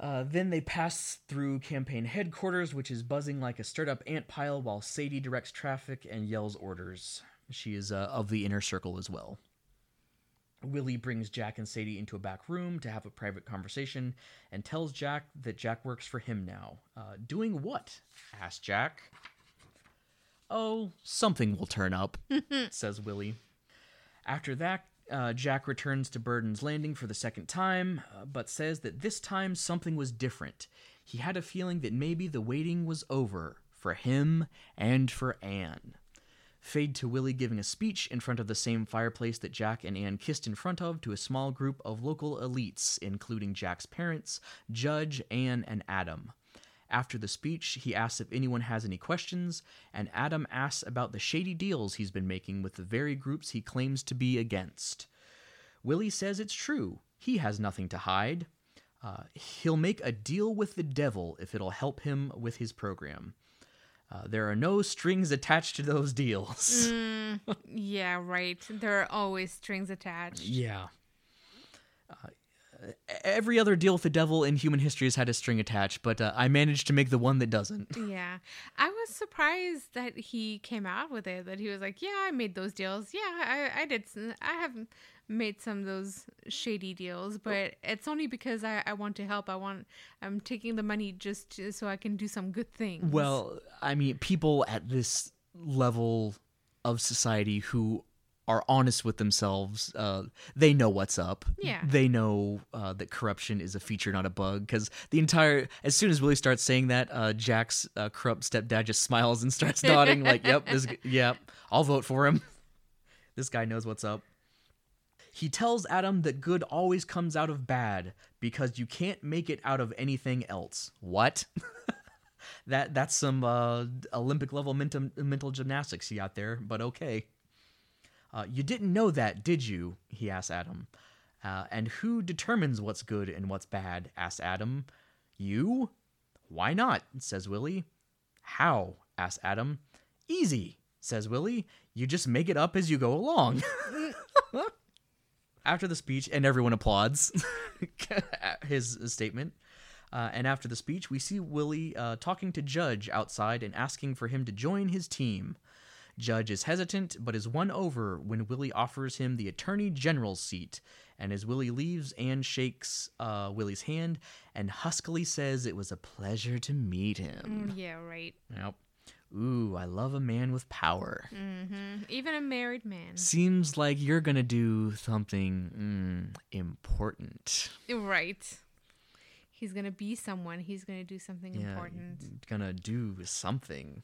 Uh, then they pass through campaign headquarters, which is buzzing like a stirred up ant pile while Sadie directs traffic and yells orders. She is uh, of the inner circle as well. Willie brings Jack and Sadie into a back room to have a private conversation and tells Jack that Jack works for him now. Uh, doing what? asks Jack. Oh, something will turn up, says Willie. After that, uh, Jack returns to Burden's Landing for the second time, uh, but says that this time something was different. He had a feeling that maybe the waiting was over for him and for Anne. Fade to Willie giving a speech in front of the same fireplace that Jack and Anne kissed in front of to a small group of local elites, including Jack's parents, Judge, Anne, and Adam. After the speech, he asks if anyone has any questions, and Adam asks about the shady deals he's been making with the very groups he claims to be against. Willie says it's true. He has nothing to hide. Uh, he'll make a deal with the devil if it'll help him with his program. Uh, there are no strings attached to those deals. mm, yeah, right. There are always strings attached. Yeah. Uh, every other deal with the devil in human history has had a string attached, but uh, I managed to make the one that doesn't. Yeah. I was surprised that he came out with it, that he was like, yeah, I made those deals. Yeah, I, I did. Some, I have made some of those shady deals, but it's only because I, I want to help. I want, I'm taking the money just to, so I can do some good things. Well, I mean, people at this level of society who are honest with themselves, uh, they know what's up. Yeah. They know uh, that corruption is a feature, not a bug. Because the entire, as soon as Willie starts saying that, uh, Jack's uh, corrupt stepdad just smiles and starts nodding, like, "Yep, this, yep, I'll vote for him. this guy knows what's up." He tells Adam that good always comes out of bad because you can't make it out of anything else. What? that that's some uh, Olympic level mental mental gymnastics he got there, but okay. Uh, you didn't know that, did you? He asked Adam. Uh, and who determines what's good and what's bad? asked Adam. You? Why not? says Willie. How? asks Adam. Easy, says Willie. You just make it up as you go along. after the speech, and everyone applauds his statement. Uh, and after the speech, we see Willie uh, talking to Judge outside and asking for him to join his team. Judge is hesitant, but is won over when Willie offers him the Attorney General's seat. And as Willie leaves, Anne shakes uh, Willie's hand and huskily says it was a pleasure to meet him. Mm, yeah, right. Yep. Ooh, I love a man with power. hmm Even a married man. Seems like you're gonna do something mm, important. Right. He's going to be someone. He's going to do something important. He's Gonna do something.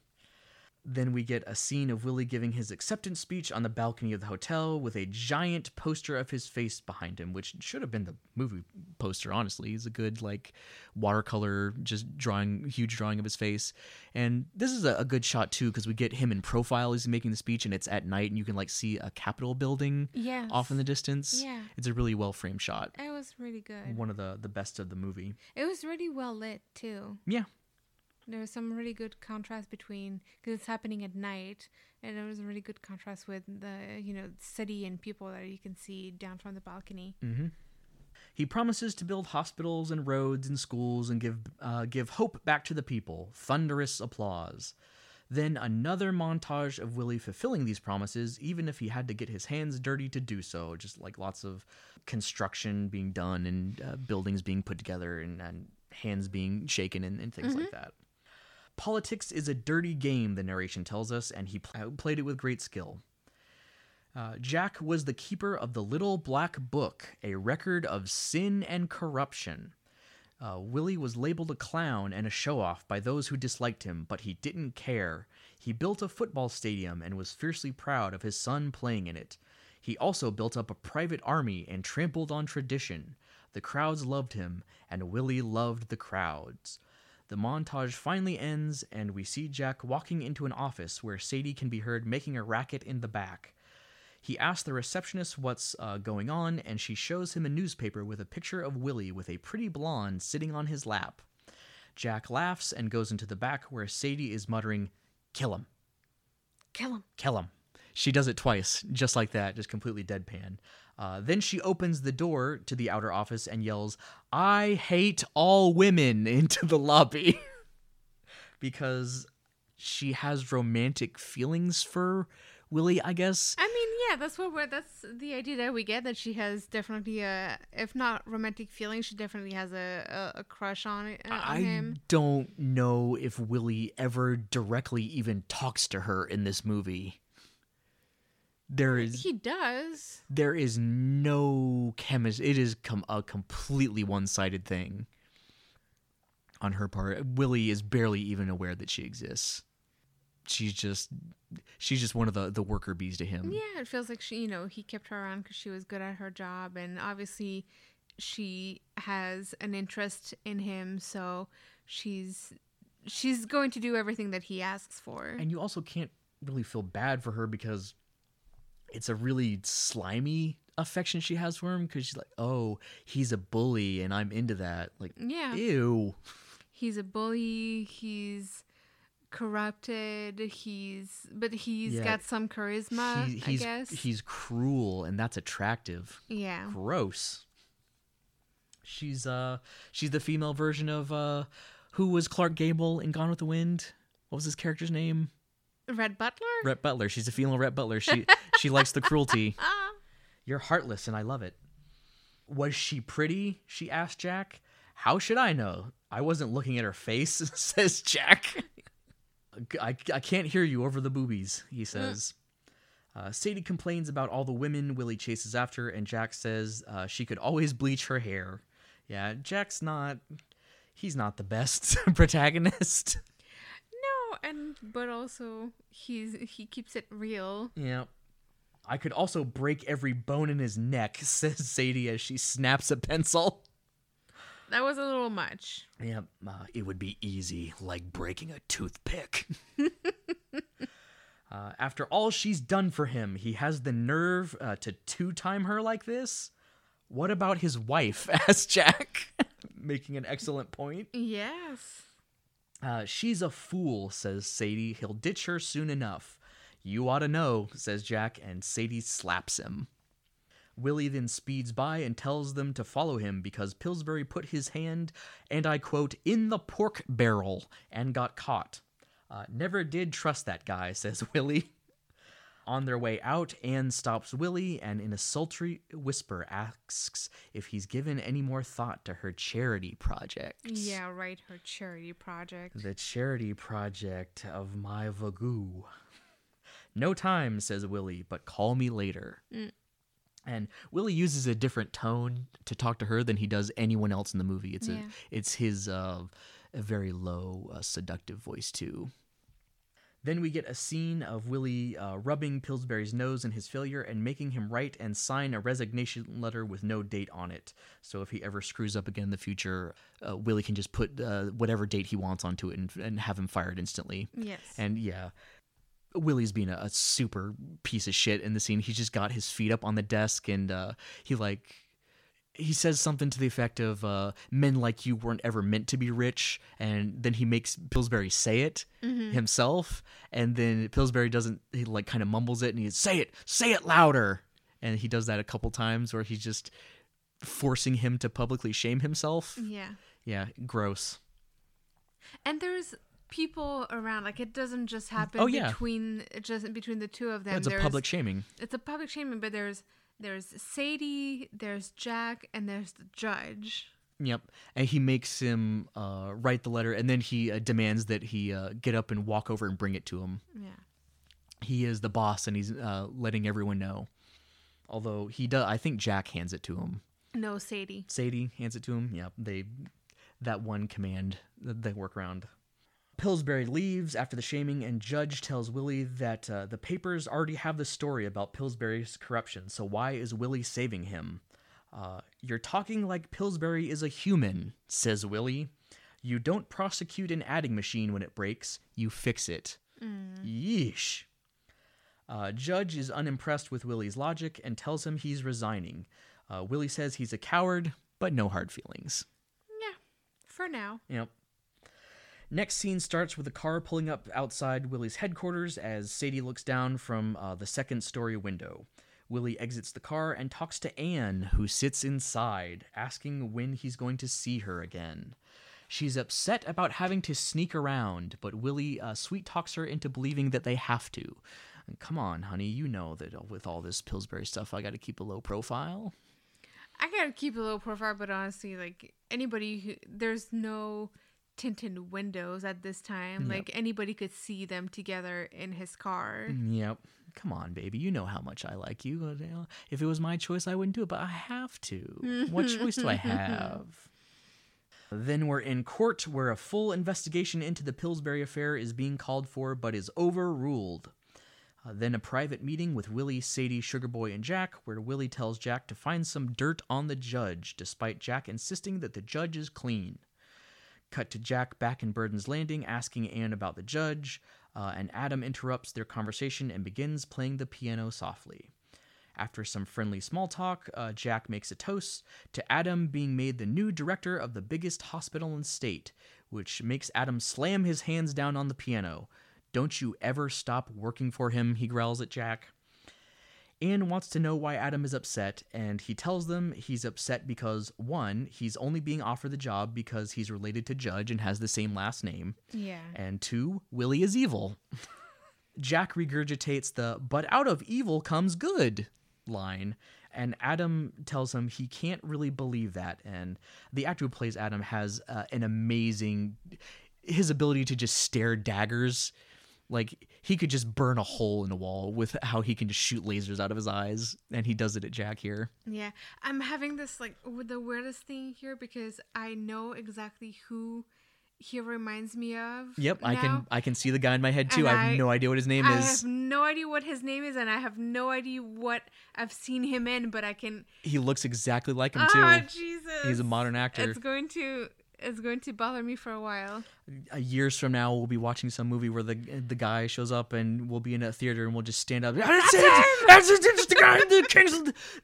Then we get a scene of Willie giving his acceptance speech on the balcony of the hotel with a giant poster of his face behind him, which should have been the movie poster, honestly. He's a good, like, watercolor, just drawing, huge drawing of his face. And this is a, a good shot, too, because we get him in profile as he's making the speech, and it's at night, and you can, like, see a Capitol building Yes. off in the distance. Yeah. It's a really well framed shot. It was really good. One of the, the best of the movie. It was really well lit, too. Yeah. There was some really good contrast between because it's happening at night, and there was a really good contrast with the you know city and people that you can see down from the balcony. He promises to build hospitals and roads and schools and give uh, give hope back to the people. Thunderous applause. Then another montage of Willie fulfilling these promises, even if he had to get his hands dirty to do so. Just like lots of construction being done and uh, buildings being put together and, and hands being shaken and, and things like that. Politics is a dirty game, the narration tells us, and he pl- played it with great skill. Uh, Jack was the keeper of the Little Black Book, a record of sin and corruption. Uh, Willie was labeled a clown and a show off by those who disliked him, but he didn't care. He built a football stadium and was fiercely proud of his son playing in it. He also built up a private army and trampled on tradition. The crowds loved him, and Willie loved the crowds. The montage finally ends, and we see Jack walking into an office where Sadie can be heard making a racket in the back. He asks the receptionist what's uh, going on, and she shows him a newspaper with a picture of Willie with a pretty blonde sitting on his lap. Jack laughs and goes into the back where Sadie is muttering, Kill him, Kill him. kill him. She does it twice, just like that, just completely deadpan. Uh, then she opens the door to the outer office and yells, I hate all women into the lobby. because she has romantic feelings for Willie, I guess. I mean, yeah, that's what we're, that's the idea that we get that she has definitely a, if not romantic feelings, she definitely has a, a, a crush on uh, on I him. don't know if Willie ever directly even talks to her in this movie. There is He does. there is no chemistry. It is com- a completely one-sided thing on her part. Willie is barely even aware that she exists. She's just she's just one of the the worker bees to him. Yeah, it feels like she, you know, he kept her around because she was good at her job, and obviously, she has an interest in him, so she's she's going to do everything that he asks for. And you also can't really feel bad for her because it's a really slimy affection she has for him because she's like, oh, he's a bully and I'm into that. Like, yeah, ew. he's a bully. He's corrupted. He's but he's Yeah. got some charisma. He- he's I guess. he's cruel and that's attractive. yeah. Gross. She's uh she's the female version of uh who was Clark Gable in Gone with the Wind? What was his character's name? Red Butler? Rhett Butler. She's a female Rhett Butler. She she likes the cruelty. You're heartless and I love it. Was she pretty? She asked Jack. How should I know? I wasn't looking at her face, says Jack. I, I can't hear you over the boobies, he says. Uh, Sadie complains about all the women Willie chases after, and Jack says uh, she could always bleach her hair. Yeah, Jack's not. He's not the best protagonist. And but also he's he keeps it real. Yeah. I could also break every bone in his neck, says Sadie as she snaps a pencil. That was a little much. Yeah, uh, it would be easy, like breaking a toothpick. uh, after all she's done for him, he has the nerve uh, to two time her like this? What about his wife? asks Jack, making an excellent point. Yes. Uh, she's a fool, says Sadie. He'll ditch her soon enough. You ought to know, says Jack, and Sadie slaps him. Willie then speeds by and tells them to follow him because Pillsbury put his hand, and I quote, in the pork barrel and got caught. Uh, never did trust that guy, says Willie. On their way out, Anne stops Willie and, in a sultry whisper, asks if he's given any more thought to her charity project. Yeah, right. Her charity project. The charity project of my Vagoo. No time, says Willie, but call me later. And Willie uses a different tone to talk to her than he does anyone else in the movie. It's Yeah. a it's his uh, a very low, uh, seductive voice too. Then we get a scene of Willie uh, rubbing Pillsbury's nose in his failure and making him write and sign a resignation letter with no date on it. So if he ever screws up again in the future, uh, Willie can just put uh, whatever date he wants onto it and, and have him fired instantly. Yes. And yeah, Willie's being a, a super piece of shit in the scene. He's just got his feet up on the desk and uh, he like he says something to the effect of uh, "Men like you weren't ever meant to be rich," and then he makes Pillsbury say it himself, and then Pillsbury doesn't. He like kind of mumbles it, and he say it, say it louder, and he does that a couple times, where he's just forcing him to publicly shame himself. yeah. Yeah, gross. And there's people around. Like it doesn't just happen Oh, yeah. between it just between the two of them. It's a public shaming. It's a public shaming, but there's there's Sadie, there's Jack, and there's the judge. Yep, and he makes him uh, write the letter, and then he uh, demands that he uh, get up and walk over and bring it to him. Yeah. He is the boss, and he's uh, letting everyone know. Although he does, I think Jack hands it to him. No, Sadie. Sadie hands it to him. Yep, they that one command that they work around. Pillsbury leaves after the shaming, and Judge tells Willie that uh, the papers already have the story about Pillsbury's corruption, so why is Willie saving him? Uh, You're talking like Pillsbury is a human, says Willie. You don't prosecute an adding machine when it breaks, you fix it. Yeesh. Uh, Judge is unimpressed with Willie's logic and tells him he's resigning. Uh, Willie says he's a coward, but no hard feelings. Yeah. For now. Yep. Next scene starts with a car pulling up outside Willie's headquarters as Sadie looks down from uh, the second story window. Willie exits the car and talks to Anne, who sits inside, asking when he's going to see her again. She's upset about having to sneak around, but Willie uh, sweet talks her into believing that they have to. Come on, honey, you know that with all this Pillsbury stuff, I got to keep a low profile. I gotta keep a low profile, but honestly, like anybody who there's no tinted windows at this time. Like anybody could see them together in his car. Yep. Come on, baby. You know how much I like you. If it was my choice, I wouldn't do it, but I have to. What choice do I have? Then we're in court where a full investigation into the Pillsbury affair is being called for but is overruled. Uh, then a private meeting with Willie, Sadie, Sugarboy, and Jack, where Willie tells Jack to find some dirt on the judge, despite Jack insisting that the judge is clean. Cut to Jack back in Burden's Landing asking Anne about the judge, uh, and Adam interrupts their conversation and begins playing the piano softly. After some friendly small talk, uh, Jack makes a toast to Adam being made the new director of the biggest hospital in state, which makes Adam slam his hands down on the piano. Don't you ever stop working for him, he growls at Jack. Anne wants to know why Adam is upset, and he tells them he's upset because one, he's only being offered the job because he's related to Judge and has the same last name, Yeah. and two, Willie is evil. Jack regurgitates the but out of evil comes good line, and Adam tells him he can't really believe that. And the actor who plays Adam has uh, an amazing his ability to just stare daggers. Like he could just burn a hole in a wall with how he can just shoot lasers out of his eyes, and he does it at Jack here. Yeah. I'm having this like the weirdest thing here because I know exactly who he reminds me of. Yep, I can. I can see the guy in my head too. And I have I- no idea what his name I is. I have no idea what his name is, and I have no idea what I've seen him in, but I can. He looks exactly like him Ah, too. Jesus! He's a modern actor. It's going to it's going to bother me for a while. years from now we'll be watching some movie where the the guy shows up and we'll be in a theater and we'll just stand up. That's him! That's it! It's the guy, the kings,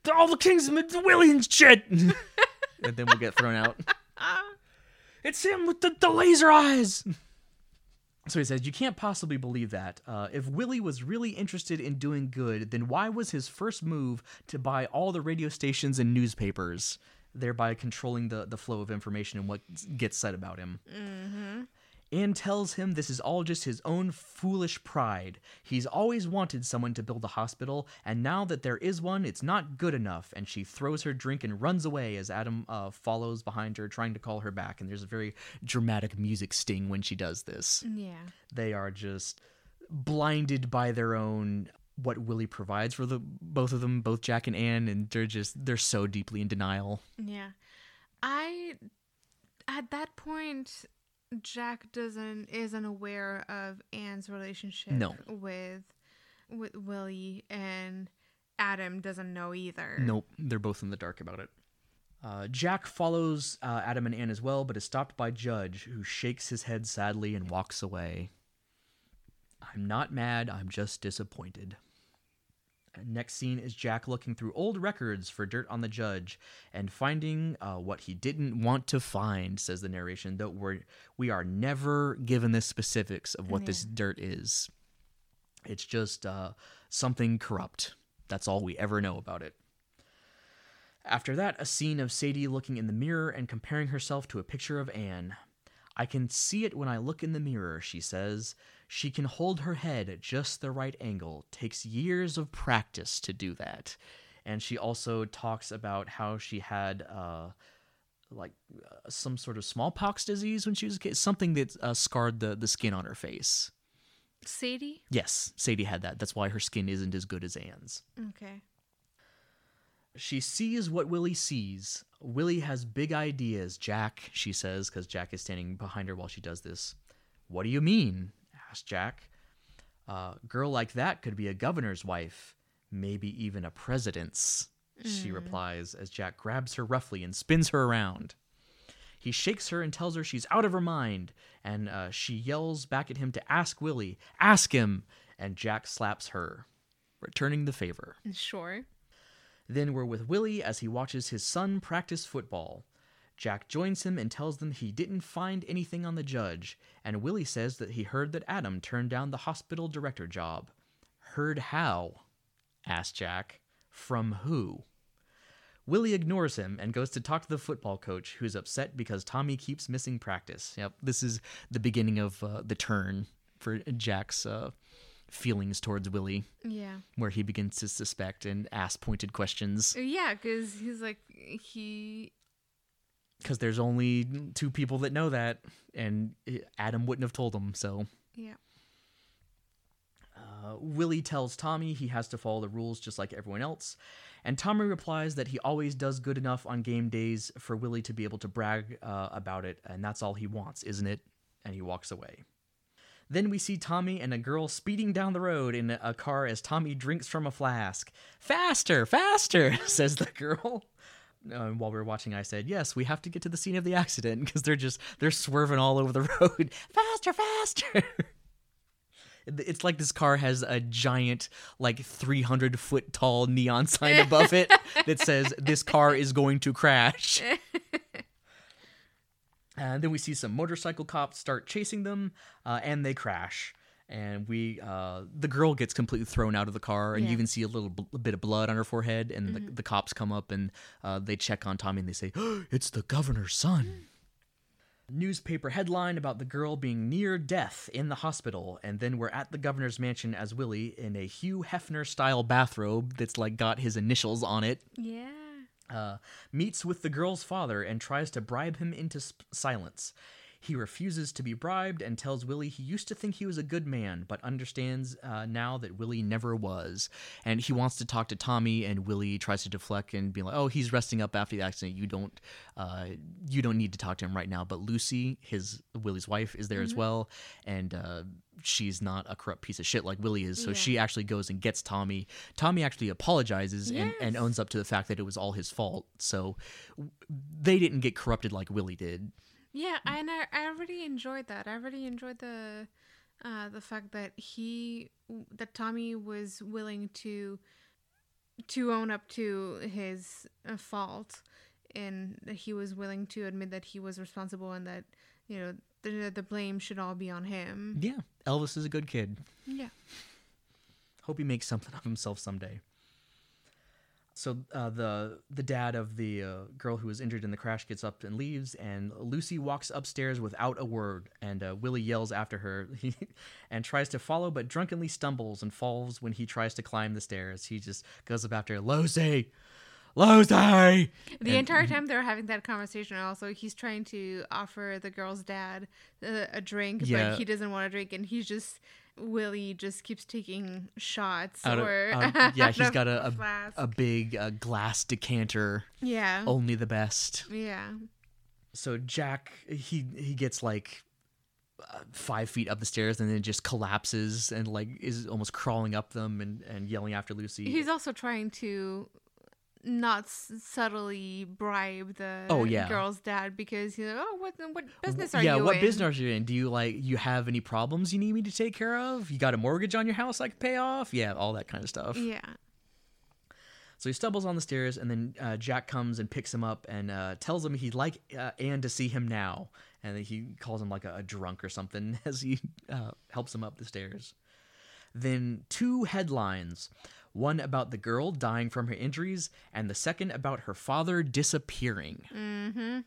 the, all the kings, the Williams shit. and then we'll get thrown out. It's him with the, the laser eyes. So he says, You can't possibly believe that. Uh, if Willie was really interested in doing good, then why was his first move to buy all the radio stations and newspapers, thereby controlling the, the flow of information and what gets said about him? and tells him this is all just his own foolish pride. He's always wanted someone to build a hospital, and now that there is one, it's not good enough. And she throws her drink and runs away as Adam uh, follows behind her, trying to call her back. And there's a very dramatic music sting when she does this. Yeah. They are just blinded by their own what Willie provides for the both of them, both Jack and Anne, and they're just they're so deeply in denial. Yeah. I at that point Jack doesn't isn't aware of Anne's relationship No. with with Willie and Adam doesn't know either. Nope, they're both in the dark about it. Uh, Jack follows uh, Adam and Anne as well, but is stopped by Judge, who shakes his head sadly and walks away. I'm not mad, I'm just disappointed. Next scene is Jack looking through old records for dirt on the judge and finding uh, what he didn't want to find, says the narration, though we're, we are never given the specifics of what this dirt is. It's just uh, something corrupt. That's all we ever know about it. After that, a scene of Sadie looking in the mirror and comparing herself to a picture of Anne. I can see it when I look in the mirror, she says. She can hold her head at just the right angle. Takes years of practice to do that. And she also talks about how she had uh, like uh, some sort of smallpox disease when she was a kid, something that uh, scarred the, the skin on her face. Sadie? Yes, Sadie had that. That's why her skin isn't as good as Anne's. Okay. She sees what Willie sees. Willie has big ideas, Jack, she says, because Jack is standing behind her while she does this. What do you mean? Asks Jack. A girl like that could be a governor's wife, maybe even a president's, she replies as Jack grabs her roughly and spins her around. He shakes her and tells her she's out of her mind, and uh, she yells back at him to ask Willie, ask him, and Jack slaps her, returning the favor. Sure. Then we're with Willie as he watches his son practice football. Jack joins him and tells them he didn't find anything on the judge, and Willie says that he heard that Adam turned down the hospital director job. Heard how? asked Jack. From who? Willie ignores him and goes to talk to the football coach, who's upset because Tommy keeps missing practice. Yep, this is the beginning of uh, the turn for Jack's uh, feelings towards Willie, Yeah. where he begins to suspect and ask pointed questions. Yeah, because he's like he because there's only two people that know that, and Adam wouldn't have told them. So yeah. uh, Willie tells Tommy he has to follow the rules just like everyone else, and Tommy replies that he always does good enough on game days for Willie to be able to brag uh, about it, and that's all he wants, isn't it? And he walks away. Then we see Tommy and a girl speeding down the road in a car as Tommy drinks from a flask. Faster, faster, says the girl. Uh, while we were watching, I said, "Yes, we have to get to the scene of the accident because they're just they're swerving all over the road. Faster, faster!" it's like this car has a giant, like 300 foot tall neon sign above it that says, "This car is going to crash." And then we see some motorcycle cops start chasing them, uh, and they crash. And we uh, the girl gets completely thrown out of the car, and Yeah. you even see a little bl- bit of blood on her forehead. And the, the cops come up and uh, they check on Tommy, and they say, "It's the governor's son." Newspaper headline about the girl being near death in the hospital, and then we're at the governor's mansion as Willie in a Hugh Hefner style bathrobe that's like got his initials on it Yeah. uh, meets with the girl's father and tries to bribe him into sp- silence. He refuses to be bribed and tells Willie he used to think he was a good man, but understands uh, now that Willie never was. And he wants to talk to Tommy, and Willie tries to deflect and be like, "Oh, he's resting up after the accident. You don't, uh, you don't need to talk to him right now." But Lucy, his Willie's wife, is there as well, and uh, she's not a corrupt piece of shit like Willie is. So Yeah. she actually goes and gets Tommy. Tommy actually apologizes and, and owns up to the fact that it was all his fault. So they didn't get corrupted like Willie did. Yeah, and I, I really enjoyed that. I really enjoyed the uh, the fact that he that Tommy was willing to to own up to his uh, fault, and that he was willing to admit that he was responsible and that you know the the blame should all be on him. Yeah, Elvis is a good kid. Yeah. Hope he makes something of himself someday. So uh, the the dad of the uh, girl who was injured in the crash gets up and leaves, and Lucy walks upstairs without a word, and uh, Willie yells after her, and tries to follow, but drunkenly stumbles and falls when he tries to climb the stairs. He just goes up after her, Lucy, Lucy. The And- entire time they're having that conversation, also he's trying to offer the girl's dad a, a drink, Yeah. but he doesn't want a drink, and he's just Willie just keeps taking shots Out of- or yeah, he's got a, a, a big uh, glass decanter, yeah, only the best. yeah, so Jack he he gets like uh, five feet up the stairs and then just collapses and like is almost crawling up them and and yelling after Lucy. he's also trying to not subtly bribe the Oh, yeah. girl's dad because he's like, oh, what what business are yeah, you Yeah, what in? business are you in? Do you like you have any problems you need me to take care of? You got a mortgage on your house I can pay off? Yeah, all that kind of stuff. Yeah, So he stumbles on the stairs, and then uh, Jack comes and picks him up and uh, tells him he'd like uh, Anne to see him now. And he calls him like a, a drunk or something as he uh, helps him up the stairs. Then two headlines one about the girl dying from her injuries, and the second about her father disappearing. mm-hmm.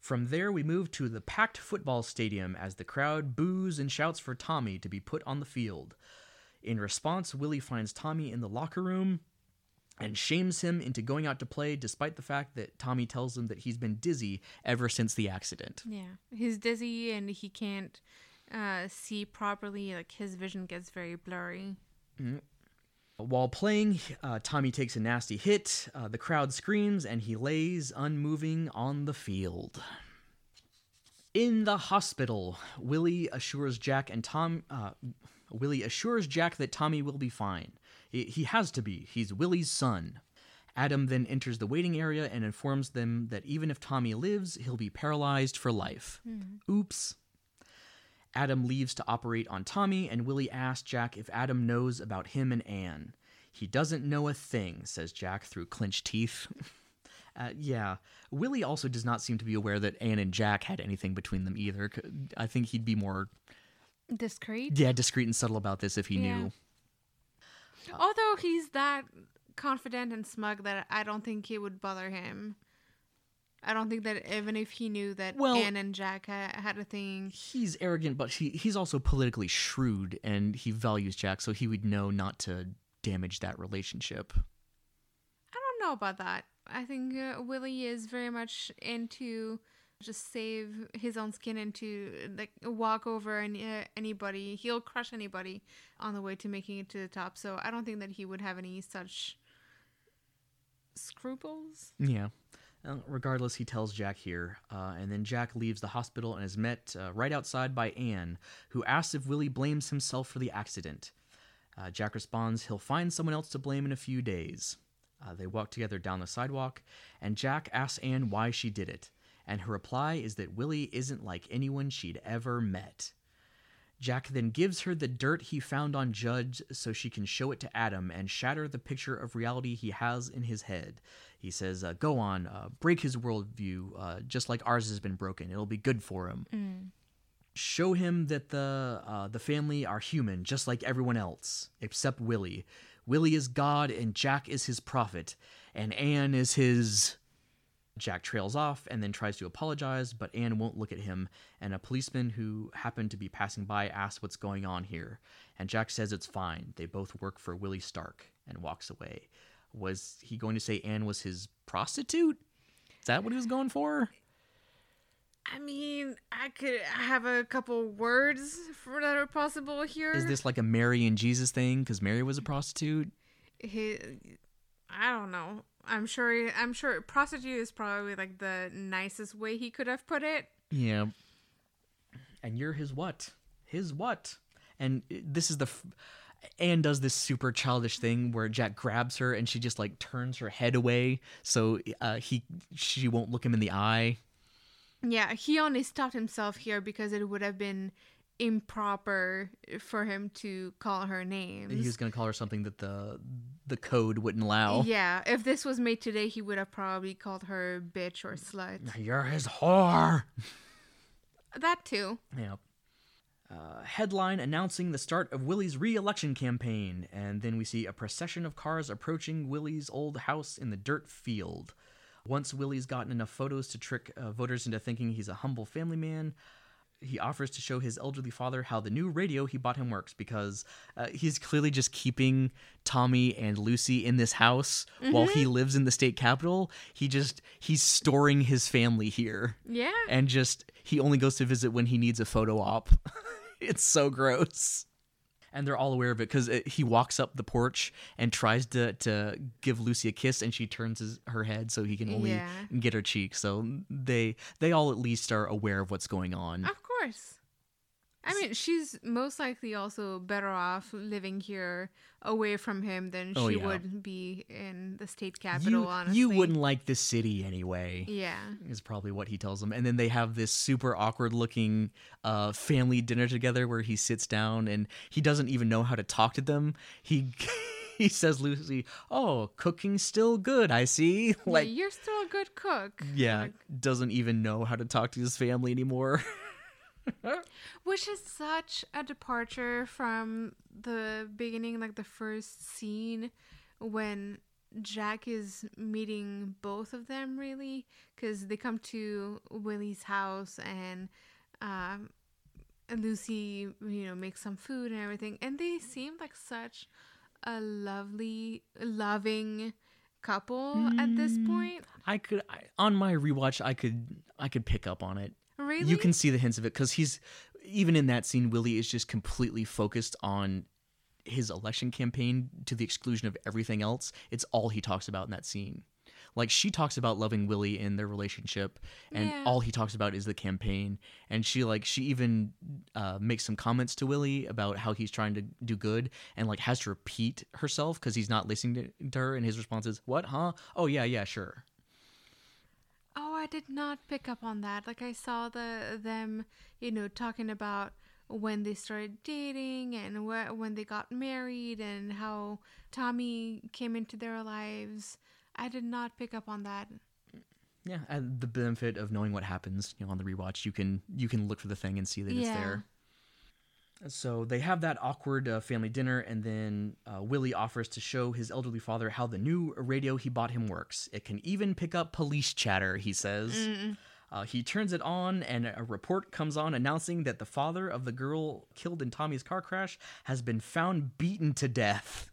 From there, we move to the packed football stadium as the crowd boos and shouts for Tommy to be put on the field. In response, Willie finds Tommy in the locker room and shames him into going out to play despite the fact that Tommy tells him that he's been dizzy ever since the accident. Yeah, he's dizzy and he can't uh, see properly. Like his vision gets very blurry. While playing, uh, Tommy takes a nasty hit, uh, the crowd screams, and he lays unmoving on the field. In the hospital, Willie assures Jack and Tom. Uh, Willie assures Jack that Tommy will be fine. He, he has to be. He's Willie's son. Adam then enters the waiting area and informs them that even if Tommy lives, he'll be paralyzed for life. Oops. Adam leaves to operate on Tommy, and Willie asks Jack if Adam knows about him and Anne. He doesn't know a thing, says Jack through clenched teeth. uh, yeah, Willie also does not seem to be aware that Anne and Jack had anything between them either. I think he'd be more, Discreet. yeah, discreet and subtle about this if he Yeah. knew. Although he's that confident and smug that I don't think it would bother him. I don't think that even if he knew that Well- Anne and Jack ha- had a thing, He's arrogant, but he, he's also politically shrewd, and he values Jack, so he would know not to damage that relationship. I don't know about that. I think uh, Willie is very much into just save his own skin and to like walk over any, uh, anybody. He'll crush anybody on the way to making it to the top. So I don't think that he would have any such scruples. Yeah. Uh, regardless, he tells Jack here, uh, and then Jack leaves the hospital and is met uh, right outside by Anne, who asks if Willie blames himself for the accident. Uh, Jack responds he'll find someone else to blame in a few days. Uh, they walk together down the sidewalk, and Jack asks Anne why she did it, and her reply is that Willie isn't like anyone she'd ever met. Jack then gives her the dirt he found on Judge so she can show it to Adam and shatter the picture of reality he has in his head. He says, uh, Go on, uh, break his worldview, uh, just like ours has been broken. It'll be good for him. show him that the uh, the family are human, just like everyone else, except Willie. Willie is God, and Jack is his prophet, and Anne is his. Jack trails off and then tries to apologize, but Anne won't look at him, and a policeman who happened to be passing by asks what's going on here. And Jack says it's fine. They both work for Willie Stark and walks away. Was he going to say Anne was his prostitute? Is that what he was going for? I mean, I could have a couple words for that are possible here. Is this like a Mary and Jesus thing? Because Mary was a prostitute? He, I don't know. I'm sure. I'm sure prostitute is probably like the nicest way he could have put it. Yeah. And you're his what? His what? And uh, this is the. F- Anne does this super childish thing where Jack grabs her and she just like turns her head away so uh, he she won't look him in the eye. Yeah, he only stopped himself here because it would have been improper for him to call her names. He was gonna call her something that the the code wouldn't allow. Yeah, if this was made today, he would have probably called her bitch or slut. You're his whore. That too. Yeah. Uh, headline announcing the start of Willie's re-election campaign, and then we see a procession of cars approaching Willie's old house in the dirt field. Once Willie's gotten enough photos to trick uh, voters into thinking he's a humble family man, he offers to show his elderly father how the new radio he bought him works because uh, he's clearly just keeping Tommy and Lucy in this house while he lives in the state capital. He just he's storing his family here Yeah. and just he only goes to visit when he needs a photo op. it's so gross. And they're all aware of it because he walks up the porch and tries to, to give Lucy a kiss, and she turns his, her head so he can only Yeah. get her cheek. So they they all at least are aware of what's going on. Of course. I mean, she's most likely also better off living here away from him than she Oh, yeah. would be in the state capital, you, honestly. you wouldn't like this city anyway. Yeah. is probably what he tells them. And then they have this super awkward looking uh, family dinner together where he sits down and he doesn't even know how to talk to them. He he says Lucy, "Oh, cooking's still good. I see." Like, Like you're still a good cook. yeah, doesn't even know how to talk to his family anymore. which is such a departure from the beginning, like the first scene when Jack is meeting both of them, really, because they come to Willie's house and um, Lucy, you know, makes some food and everything, and they seem like such a lovely, loving couple at this point. I could I, on my rewatch I could I could pick up on it. Really, You can see the hints of it cuz he's even in that scene Willie is just completely focused on his election campaign to the exclusion of everything else. It's all he talks about in that scene. Like she talks about loving Willie in their relationship, and Yeah. all he talks about is the campaign. And she like she even uh, makes some comments to Willie about how he's trying to do good, and like has to repeat herself because he's not listening to, to her. And his response is, "What? Huh? Oh yeah, yeah, sure." I did not pick up on that. Like I saw the them, you know, talking about when they started dating and wh- when they got married and how Tommy came into their lives. I did not pick up on that. Yeah, and the benefit of knowing what happens, you know, on the rewatch, you can you can look for the thing and see that it's there. So they have that awkward uh, family dinner, and then uh, Willie offers to show his elderly father how the new radio he bought him works. It can even pick up police chatter, he says. Uh, he turns it on, and a report comes on announcing that the father of the girl killed in Tommy's car crash has been found beaten to death.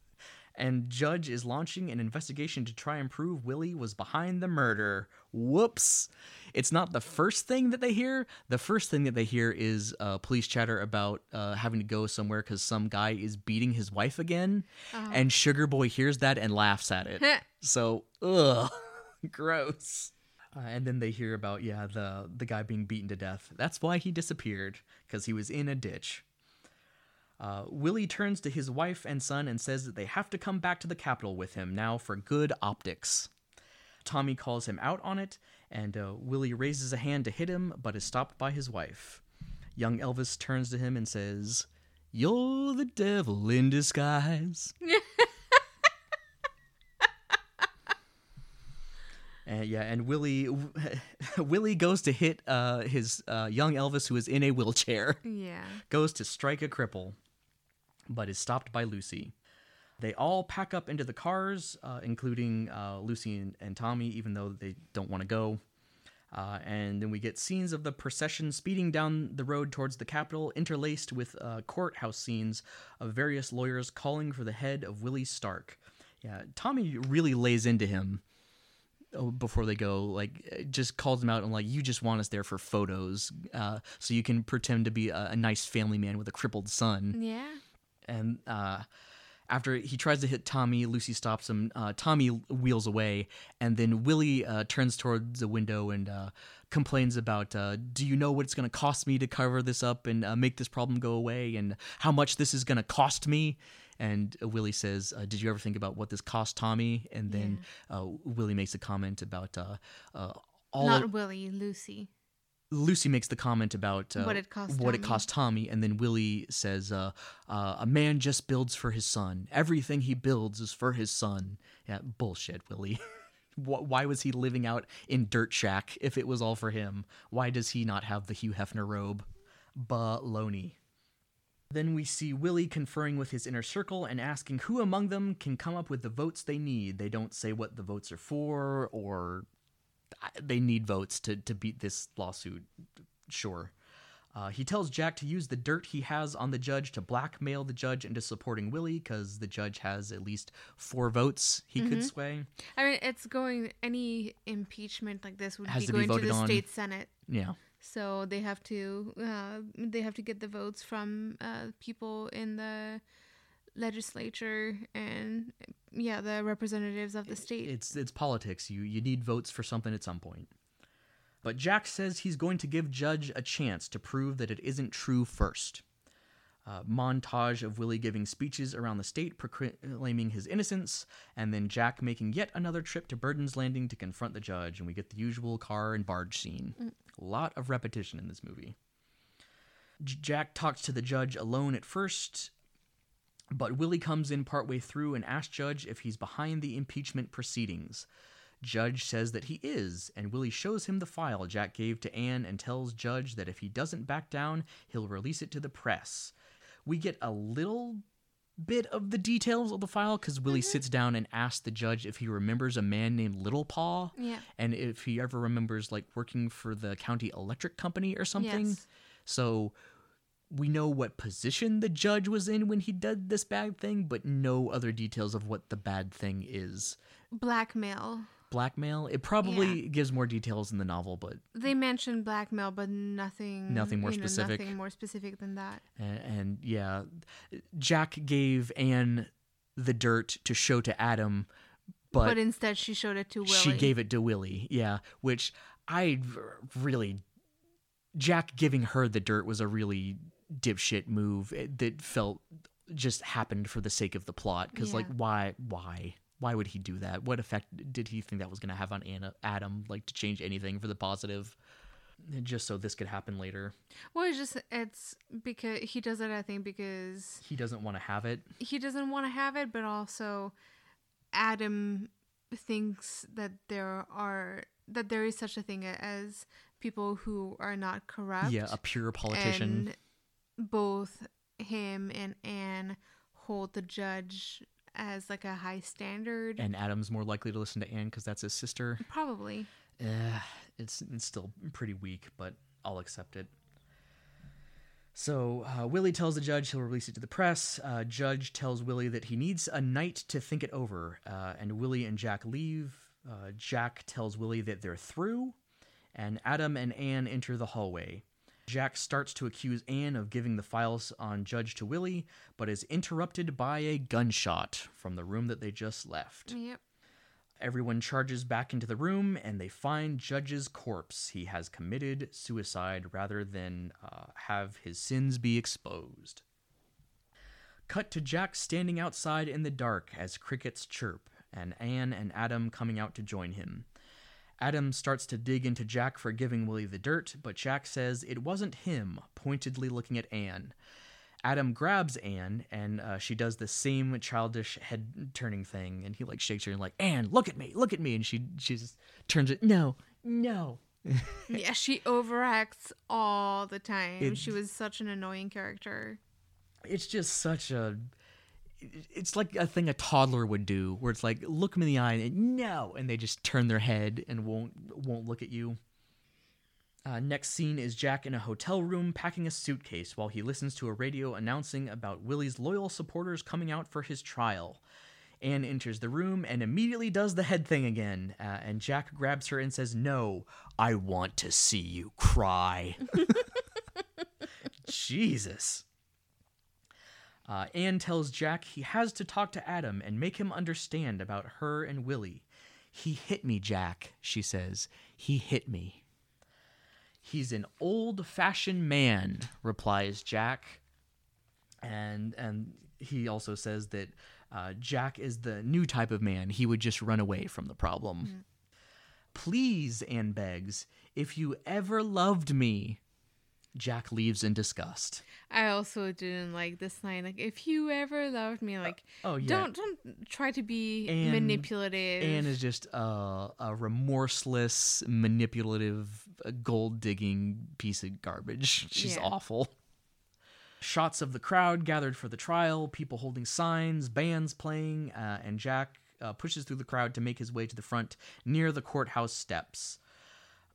And Judge is launching an investigation to try and prove Willie was behind the murder. Whoops. It's not the first thing that they hear. The first thing that they hear is uh, police chatter about uh, having to go somewhere because some guy is beating his wife again. And Sugar Boy hears that and laughs at it. So, ugh, gross. Uh, and then they hear about yeah the the guy being beaten to death. That's why he disappeared because he was in a ditch. Uh, Willie turns to his wife and son and says that they have to come back to the capital with him now for good optics. Tommy calls him out on it, and uh, Willie raises a hand to hit him, but is stopped by his wife. Young Elvis turns to him and says, You're the devil in disguise. And yeah, and Willie Willie goes to hit uh, his uh, young Elvis who is in a wheelchair. Yeah. Goes to strike a cripple, but is stopped by Lucy. They all pack up into the cars, uh, including uh, Lucy and, and Tommy, even though they don't want to go. Uh, and then we get scenes of the procession speeding down the road towards the Capitol, interlaced with uh, courthouse scenes of various lawyers calling for the head of Willie Stark. Yeah, Tommy really lays into him oh, before they go. Like, just calls him out and like, you just want us there for photos, uh, so you can pretend to be a, a nice family man with a crippled son Yeah. And uh, after he tries to hit Tommy, Lucy stops him. Uh, Tommy wheels away, and then Willie uh, turns towards the window and uh, complains about, uh, "Do you know what it's going to cost me to cover this up and uh, make this problem go away, and how much this is going to cost me?" And Willie says, uh, "Did you ever think about what this cost Tommy?" And then uh, Willie makes a comment about uh, uh, all Not Willie, Lucy. Lucy makes the comment about uh, What it cost what it Tommy. cost Tommy, and then Willie says, uh, uh, "A man just builds for his son. Everything he builds is for his son." Yeah, bullshit, Willie. Why was he living out in Dirt Shack if it was all for him? Why does he not have the Hugh Hefner robe? Baloney. Then we see Willie conferring with his inner circle and asking who among them can come up with the votes they need. They don't say what the votes are for or they need votes to, to beat this lawsuit. Sure. Uh, he tells Jack to use the dirt he has on the judge to blackmail the judge into supporting Willie because the judge has at least four votes he could sway. I mean, it's going. Any impeachment like this would be to be going to the on. state senate. Yeah. So they have to. Uh, they have to get the votes from uh, people in the legislature and yeah, the representatives of the state. It's it's politics. You you need votes for something at some point. But Jack says he's going to give Judge a chance to prove that it isn't true first. Uh, montage of Willie giving speeches around the state proclaiming his innocence, and then Jack making yet another trip to Burden's Landing to confront the judge, and we get the usual car and barge scene. A lot of repetition in this movie. J- Jack talks to the judge alone at first, but Willie comes in partway through and asks Judge if he's behind the impeachment proceedings. Judge says that he is, and Willie shows him the file Jack gave to Anne and tells Judge that if he doesn't back down, he'll release it to the press. We get a little bit of the details of the file because Willie mm-hmm. sits down and asks the judge if he remembers a man named Little Paw Yeah. and if he ever remembers like working for the county electric company or something. Yes. So we know what position the judge was in when he did this bad thing, but no other details of what the bad thing is. Blackmail. Blackmail. It probably gives more details in the novel, but They mention blackmail, but nothing. Nothing more you know, specific. Nothing more specific than that. and, and yeah, Jack gave Anne the dirt to show to Adam, But, but, instead, she showed it to Willie. she gave it to Willie. Yeah, which I really Jack giving her the dirt was a really dipshit move eh, that felt just happened for the sake of the plot because like why why? Why would he do that? What effect did he think that was going to have on Anna, adam like to change anything for the positive? Just so this could happen later. Well, it's just it's because he does it. I think because he doesn't want to have it. he doesn't want to have it, but also Adam thinks that there are that there is such a thing as people who are not corrupt. yeah a pure politician both him and Anne hold the judge as like a high standard. and adam's more likely to listen to anne because that's his sister Probably. Eh, it's, it's still pretty weak, but I'll accept it. So uh, Willie tells the judge he'll release it to the press. Uh, judge tells Willie that he needs a night to think it over, uh, and Willie and Jack leave. Uh, Jack tells Willie that they're through, and Adam and Anne enter the hallway. Jack starts to accuse Anne of giving the files on Judge to Willie, but is interrupted by a gunshot from the room that they just left. Yep. Everyone charges back into the room and they find Judge's corpse. He has committed suicide rather than uh, have his sins be exposed. Cut to Jack standing outside in the dark as crickets chirp, and Anne and Adam coming out to join him. Adam starts to dig into Jack for giving Willie the dirt, but Jack says it wasn't him, pointedly looking at Anne. Adam grabs Anne and uh, she does the same childish head turning thing, and he like shakes her and like Anne, look at me, look at me, and she she just turns it no, no. yeah, she overacts all the time. It- she was such an annoying character. It's just such a. It's like a thing a toddler would do, where it's like look me in the eye and no, and they just turn their head and won't won't look at you. Uh, next scene is Jack in a hotel room packing a suitcase while he listens to a radio announcing about Willie's loyal supporters coming out for his trial. Anne enters the room and immediately does the head thing again, uh, and Jack grabs her and says, No, I want to see you cry. Jesus. Uh, Anne tells Jack he has to talk to Adam and make him understand about her and Willie. He hit me, Jack, she says. He hit me. He's an old fashioned man, replies Jack. And and he also says that uh, Jack is the new type of man. He would just run away from the problem. Please, Anne begs, if you ever loved me. Jack leaves in disgust. I also didn't like this line. Like, if you ever loved me, like, oh, yeah. don't don't try to be Anne- manipulative. Anne is just a, a remorseless, manipulative, gold digging piece of garbage. She's Yeah. awful. Shots of the crowd gathered for the trial, people holding signs, bands playing, uh, and Jack uh, pushes through the crowd to make his way to the front near the courthouse steps.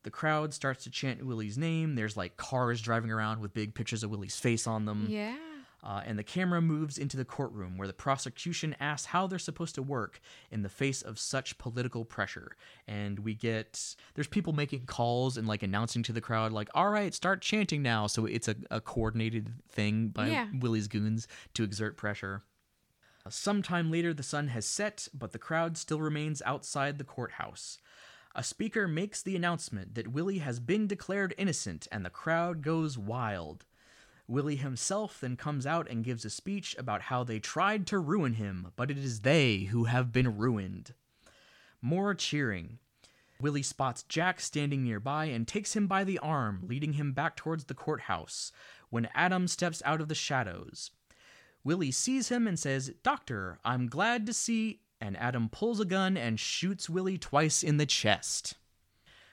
The crowd starts to chant Willie's name. There's like cars driving around with big pictures of Willie's face on them. yeah. Uh, and the camera moves into the courtroom where the prosecution asks how they're supposed to work in the face of such political pressure. And we get there's people making calls and like announcing to the crowd, like, all right, start chanting now. So it's a, a coordinated thing by Yeah. Willie's goons to exert pressure. Sometime later, the sun has set, but the crowd still remains outside the courthouse. A speaker makes the announcement that Willie has been declared innocent, and the crowd goes wild. Willie himself then comes out and gives a speech about how they tried to ruin him, but it is they who have been ruined. More cheering. Willie spots Jack standing nearby and takes him by the arm, leading him back towards the courthouse, when Adam steps out of the shadows. Willie sees him and says, Doctor, I'm glad to see. And Adam pulls a gun and shoots Willie twice in the chest.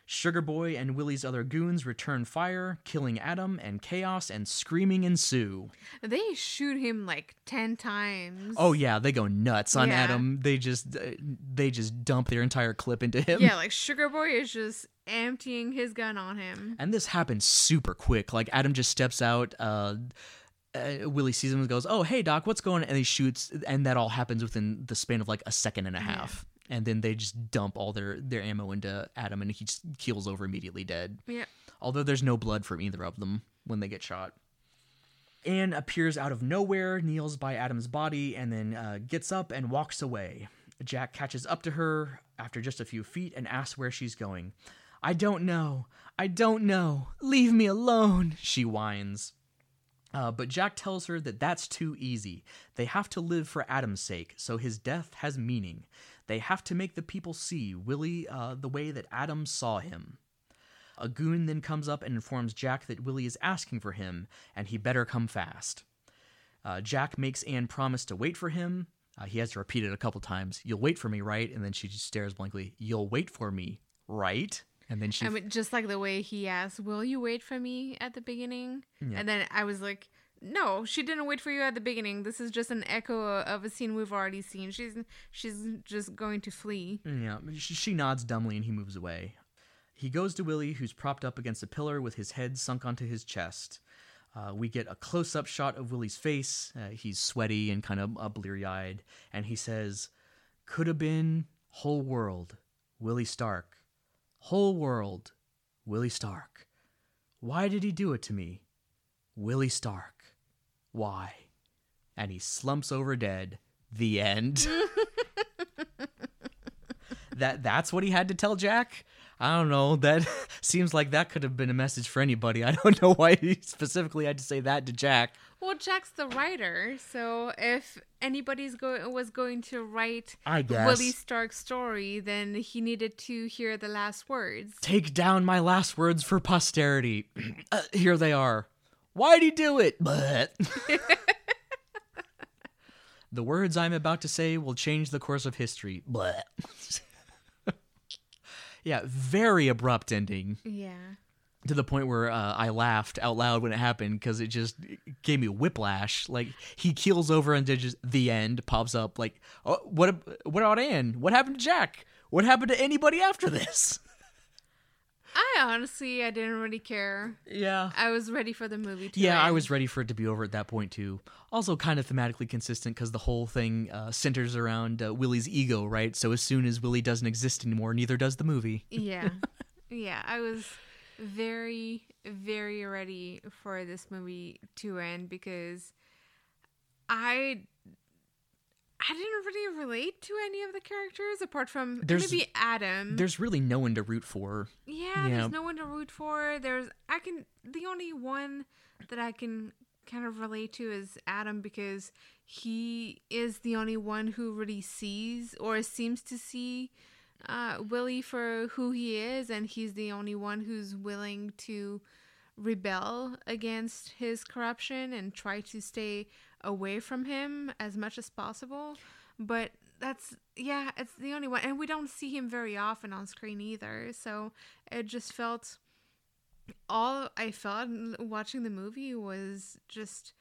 Sugar Boy and Willie's other goons return fire, killing Adam, and chaos and screaming ensue. They shoot him like 10 times. Oh yeah, they go nuts on Yeah. Adam. They just uh, they just dump their entire clip into him. Yeah, like Sugar Boy is just emptying his gun on him. And this happens super quick. Like Adam just steps out. Uh, uh, Willie sees him and goes, "Oh, hey Doc, what's going?" on? And he shoots, and that all happens within the span of like a second and a half. And then they just dump all their their ammo into Adam, and he just keels over immediately dead. Yeah. Although there's no blood from either of them when they get shot. Anne appears out of nowhere, kneels by Adam's body, and then uh, gets up and walks away. Jack catches up to her after just a few feet and asks where she's going. I don't know. I don't know. Leave me alone, she whines. Uh, but Jack tells her that that's too easy. They have to live for Adam's sake, so his death has meaning. They have to make the people see Willie uh, the way that Adam saw him. A goon then comes up and informs Jack that Willie is asking for him, and he better come fast. Uh, Jack makes Anne promise to wait for him. Uh, he has to repeat it a couple times. You'll wait for me, right? And then she just stares blankly. You'll wait for me, right? And then she I mean, just like the way he asked, "Will you wait for me?" at the beginning, Yeah. and then I was like, "No, she didn't wait for you at the beginning. This is just an echo of a scene we've already seen. She's she's just going to flee." Yeah, she, nods dumbly and he moves away. He goes to Willie, who's propped up against a pillar with his head sunk onto his chest. Uh, we get a close up shot of Willie's face. Uh, he's sweaty and kind of uh, bleary eyed. And he says, Could have been whole world, Willie Stark. Whole world, Willie Stark. Why did he do it to me? Willie Stark. Why? And he slumps over dead. The end. that that's what he had to tell Jack. I don't know. That seems like that could have been a message for anybody. I don't know why he specifically had to say that to Jack. Well, Jack's the writer, so if anybody's go- was going to write I guess. Willie Stark's story, then he needed to hear the last words. Take down my last words for posterity. uh, here they are. Why'd he do it? But The words I'm about to say will change the course of history. Blah. yeah, very abrupt ending Yeah. To the point where uh, I laughed out loud when it happened because it just gave me whiplash. Like he keels over and just the end pops up. Like, oh, what? What about Anne? What happened to Jack? What happened to anybody after this? I honestly, I didn't really care. Yeah. I was ready for the movie to Yeah, I was ready for it to be over at that point too. Also, kind of thematically consistent because the whole thing uh, centers around uh, Willie's ego, right? So as soon as Willie doesn't exist anymore, neither does the movie. Yeah. yeah, I was very, very ready for this movie to end because I I didn't really relate to any of the characters apart from There's- maybe Adam. There's really no one to root for. yeah, yeah. there's no one to root for. There's I can the only one that I can kind of relate to is Adam because he is the only one who really sees or seems to see uh, Willie for who he is, and he's the only one who's willing to rebel against his corruption and try to stay away from him as much as possible. But that's yeah, it's the only one, and we don't see him very often on screen either. So it just felt all I felt watching the movie was just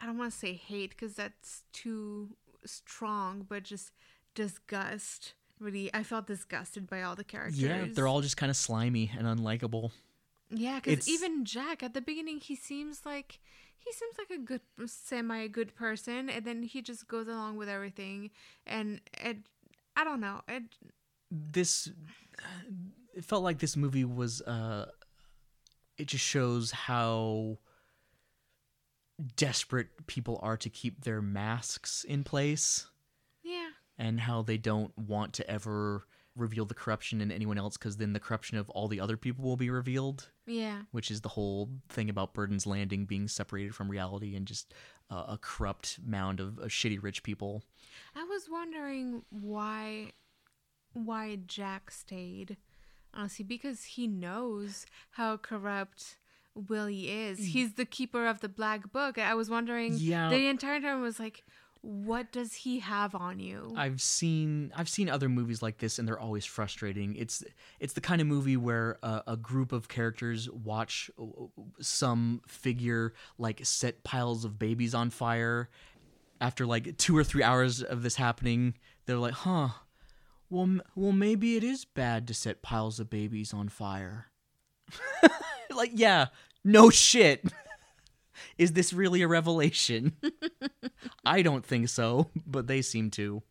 I don't want to say hate because that's too strong, but just disgust. I felt disgusted by all the characters. Yeah, they're all just kind of slimy and unlikable. Yeah, because even Jack at the beginning, he seems like he seems like a good, semi good person, and then he just goes along with everything, and it, I don't know, it, This it felt like this movie was uh it just shows how desperate people are to keep their masks in place and how they don't want to ever reveal the corruption in anyone else because then the corruption of all the other people will be revealed yeah, which is the whole thing about Burden's Landing being separated from reality and just uh, a corrupt mound of, of shitty rich people. I was wondering why, why Jack stayed, honestly, because he knows how corrupt. Willie is. He's the keeper of the black book. I was wondering Yeah. the entire time I was like, what does he have on you? I've seen I've seen other movies like this and they're always frustrating. It's it's the kind of movie where a, a group of characters watch uh, some figure like set piles of babies on fire. After like two or three hours of this happening, they're like, "Huh, well, well, maybe it is bad to set piles of babies on fire." like, yeah, no shit. is this really a revelation? I don't think so, but they seem to.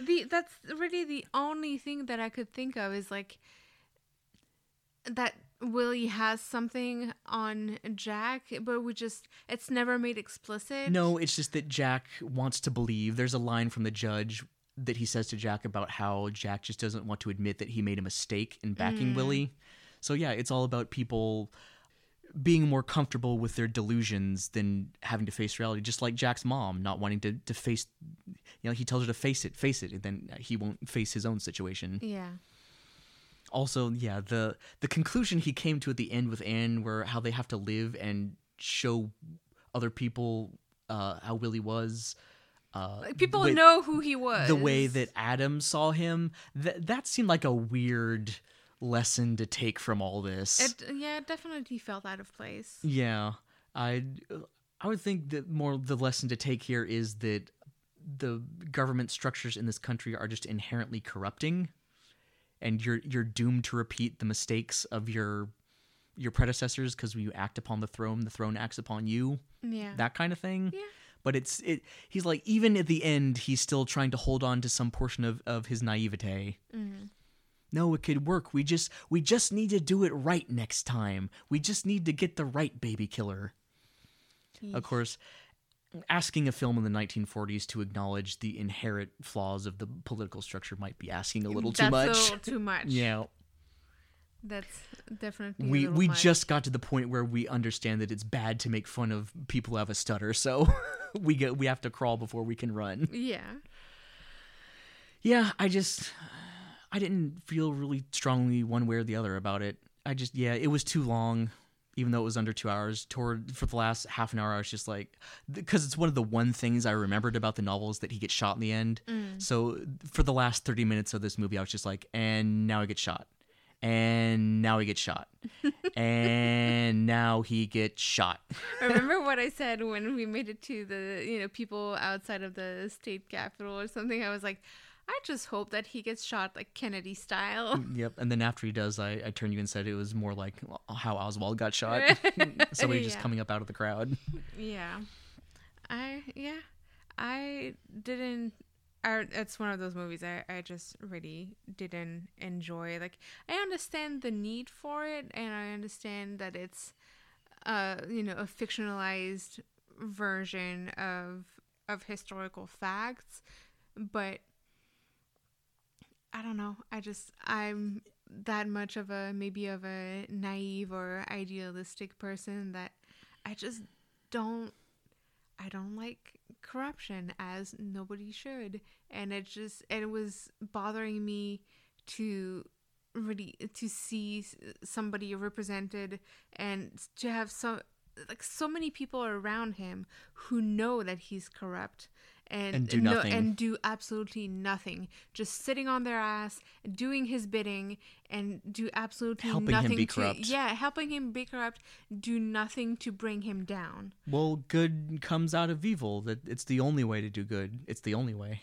the that's really the only thing that I could think of is like that Willie has something on Jack, but we just it's never made explicit. No, it's just that Jack wants to believe. There's a line from the judge that he says to Jack about how Jack just doesn't want to admit that he made a mistake in backing mm. Willie. So yeah, it's all about people being more comfortable with their delusions than having to face reality. Just like Jack's mom not wanting to, to face, you know, he tells her to face it, face it, and then he won't face his own situation. Yeah. also yeah the the conclusion he came to at the end with anne where how they have to live and show other people uh how willie was uh Like, people know who he was. the way that adam saw him that that seemed like a weird lesson to take from all this it yeah, it definitely felt out of place. yeah i i would think that more the lesson to take here is that the government structures in this country are just inherently corrupting and you're you're doomed to repeat the mistakes of your your predecessors because when you act upon the throne the throne acts upon you Yeah. that kind of thing Yeah. but it's it he's like even at the end he's still trying to hold on to some portion of of his naivete Mhm. No it could work we just we just need to do it right next time we just need to get the right baby killer of course asking a film in the 1940s to acknowledge the inherent flaws of the political structure might be asking a little too much A little too much. yeah That's definitely. we we much. just got to the point where we understand that it's bad to make fun of people who have a stutter so we get we have to crawl before we can run Yeah. yeah i just i didn't feel really strongly one way or the other about it i just yeah it was too long even though it was under two hours. Toward for the last half an hour, I was just like, because it's one of the one things I remembered about the novel is that he gets shot in the end. Mm. So for the last thirty minutes of this movie, I was just like, and now he gets shot, and now he gets shot, and now he gets shot. Remember what I said when we made it to the you know people outside of the state capital or something? I was like, I just hope that he gets shot like Kennedy style. Yep. And then after he does, I, I turned you and said it was more like how Oswald got shot. Somebody just coming up out of the crowd. Yeah. I yeah. I didn't I, it's one of those movies I, I just really didn't enjoy. Like I understand the need for it and I understand that it's uh you know a fictionalized version of of historical facts, but I don't know. I just I'm that much of a maybe of a naive or idealistic person that I just don't I don't like corruption as nobody should and it just it was bothering me to really to see somebody represented and to have so like so many people around him who know that he's corrupt and, And do nothing. and do absolutely nothing just sitting on their ass doing his bidding and do absolutely Helping him nothing be to corrupt. yeah helping him be corrupt do nothing to bring him down Well, good comes out of evil. That it's the only way to do good. It's the only way.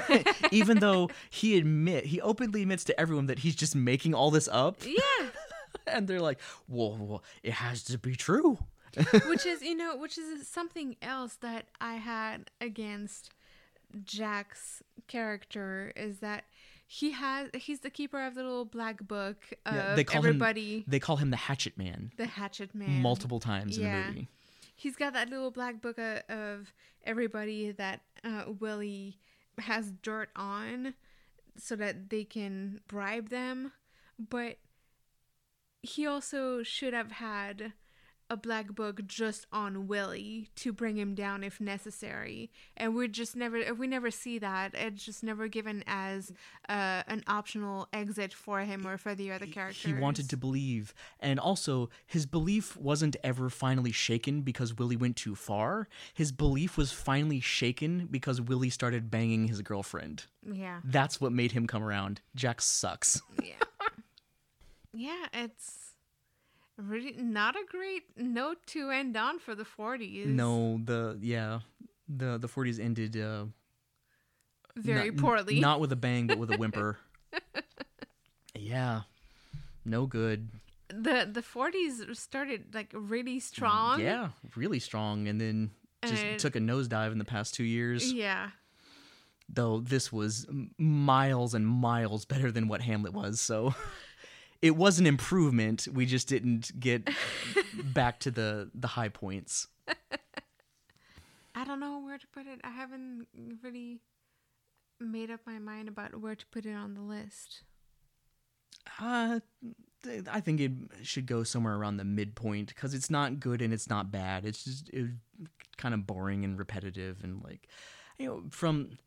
Even though he admit he openly admits to everyone that he's just making all this up, yeah and they're like, "Well, well it has to be true." which is you know which is something else that i had against jack's character is that he has he's the keeper of the little black book of Yeah, they call everybody him. They call him the Hatchet Man the hatchet man multiple times in the movie. he's got that little black book of, of everybody that uh, willie has dirt on so that they can bribe them but he also should have had a black book just on Willie to bring him down if necessary, and we just never we never see that. It's just never given as uh, an optional exit for him or for the other characters. He wanted to believe, and also his belief wasn't ever finally shaken because Willie went too far. His belief was finally shaken because Willie started banging his girlfriend. yeah, That's what made him come around. Jack sucks. yeah, yeah. It's really not a great note to end on for the 40s. no, the yeah, the the 40s ended uh, very not- poorly. Not with a bang, but with a whimper. yeah, no good. the the 40s started like really strong. Yeah, really strong, and then just And- took a nosedive in the past two years. Yeah. though this was miles and miles better than what Hamlet was. So it was an improvement. We just didn't get back to the the high points. I don't know where to put it. I haven't really made up my mind about where to put it on the list. Uh, I think it should go somewhere around the midpoint because it's not good and it's not bad. It's just it, kind of boring and repetitive and like you know from.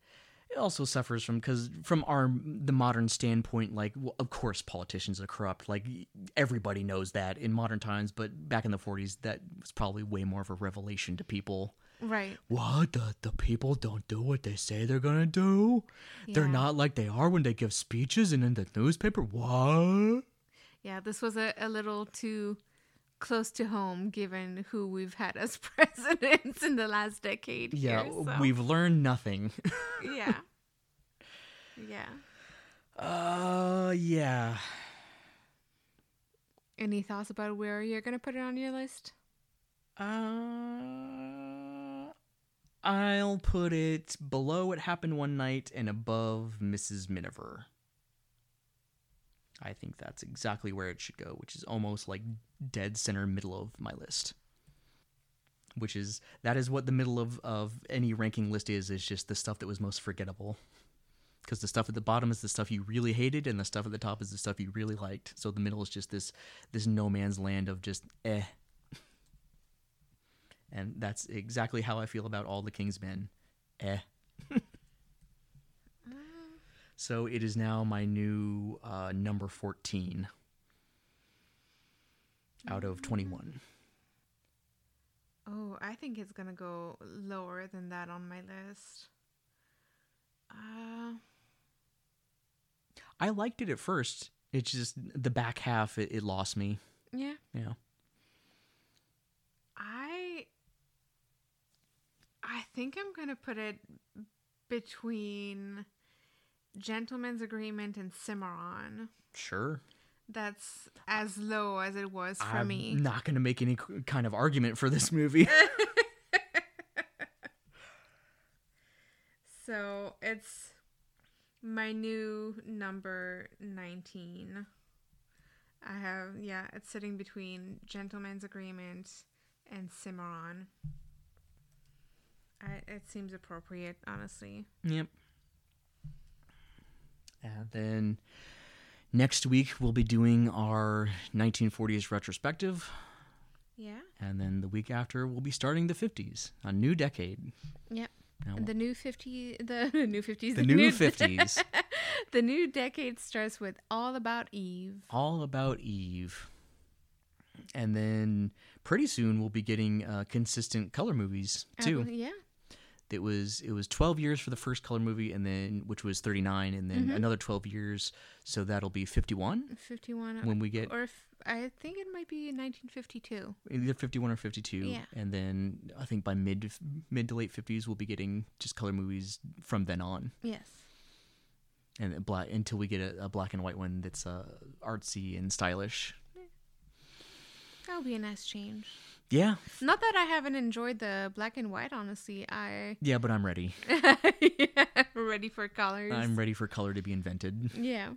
Also suffers from because from our the modern standpoint, like well, of course politicians are corrupt. Like everybody knows that in modern times, but back in the '40s, that was probably way more of a revelation to people. Right. What the the people don't do what they say they're gonna do. They're not like they are when they give speeches and in the newspaper. What? Yeah, this was a, a little too close to home given who we've had as presidents in the last decade. Yeah, here, so- we've learned nothing. Yeah. Yeah. uh, yeah. Any thoughts about where you're gonna put it on your list? Uh, I'll put it below What Happened One Night and above Mrs. Miniver. I think that's exactly where it should go, which is almost like dead center middle of my list. Which is that is what the middle of, of any ranking list is, is just the stuff that was most forgettable. Because the stuff at the bottom is the stuff you really hated, and the stuff at the top is the stuff you really liked. So the middle is just this this no man's land of just eh. And that's exactly how I feel about all the King's Men. Eh. so it is now my new uh, number 14. out of 21. Oh, I think it's gonna go lower than that on my list. Uh, I liked it at first. It's just the back half, it, it lost me. yeah, Yeah. I. I think I'm gonna put it between Gentleman's Agreement and Cimarron. Sure. That's as low as it was for I'm me. not going to make any kind of argument for this movie. So it's my new number 19. I have, yeah, it's sitting between Gentleman's Agreement and Cimarron. I, it seems appropriate, honestly. yep. And then next week we'll be doing our 1940s retrospective. Yeah. And then the week after we'll be starting the 50s, a new decade. Yep. Now, The new 50, the new 50s, the new 50s, the new decade starts with All About Eve. all about Eve. And then pretty soon we'll be getting uh, consistent color movies too. Uh, yeah. It was it was 12 years for the first color movie and then which was 39 and then another 12 years so that'll be 51 51. when we get or if, I think it might be 1952. either 51 or 52 Yeah. and then i think by mid mid to late 50s we'll be getting just color movies from then on Yes. and black until we get a, a black and white one that's uh, artsy and stylish That'll be a nice change. Yeah Not that I haven't enjoyed the black and white, honestly. I yeah but i'm ready ready for colors. i'm ready for color to be invented yeah.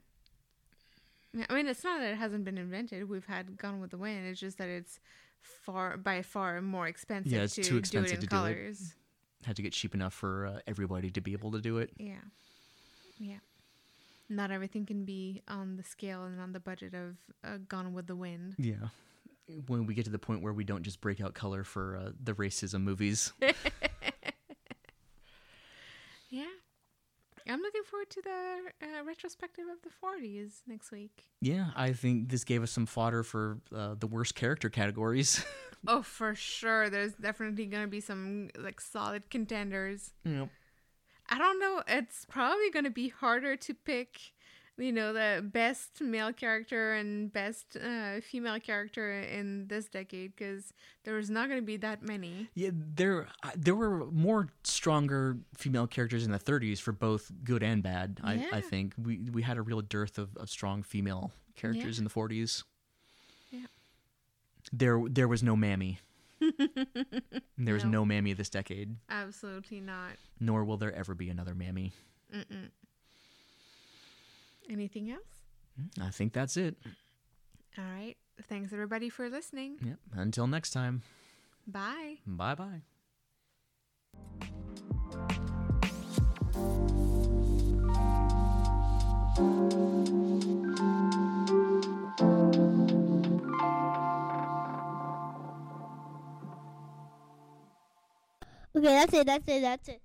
Yeah, I mean, it's not that it hasn't been invented. We've had Gone with the Wind. It's just that it's far by far more expensive Yeah, it's to too expensive do it in to do it. colors. had to get cheap enough for uh, everybody to be able to do it Yeah. Yeah. Not everything can be on the scale and on the budget of uh, Gone with the Wind. Yeah. When we get to the point where we don't just break out color for uh, the racism movies. Yeah. I'm looking forward to the uh, retrospective of the 40s next week. yeah, I think this gave us some fodder for uh, the worst character categories. Oh, for sure. There's definitely going to be some like solid contenders. yep. I don't know. It's probably going to be harder to pick, you know, the best male character and best uh, female character in this decade because there's not going to be that many. Yeah, there uh, there were more stronger female characters in the 30s for both good and bad. I, I think we we had a real dearth of, of strong female characters Yeah. in the 40s. Yeah. There there was no mammy. there was No. no mammy this decade, Absolutely not. nor will there ever be another mammy. Mm-mm. Anything else? Mm, I think that's it. All right. Thanks everybody for listening. Yep. Until next time. Bye. Bye bye. Okay, that's it, that's it, that's it.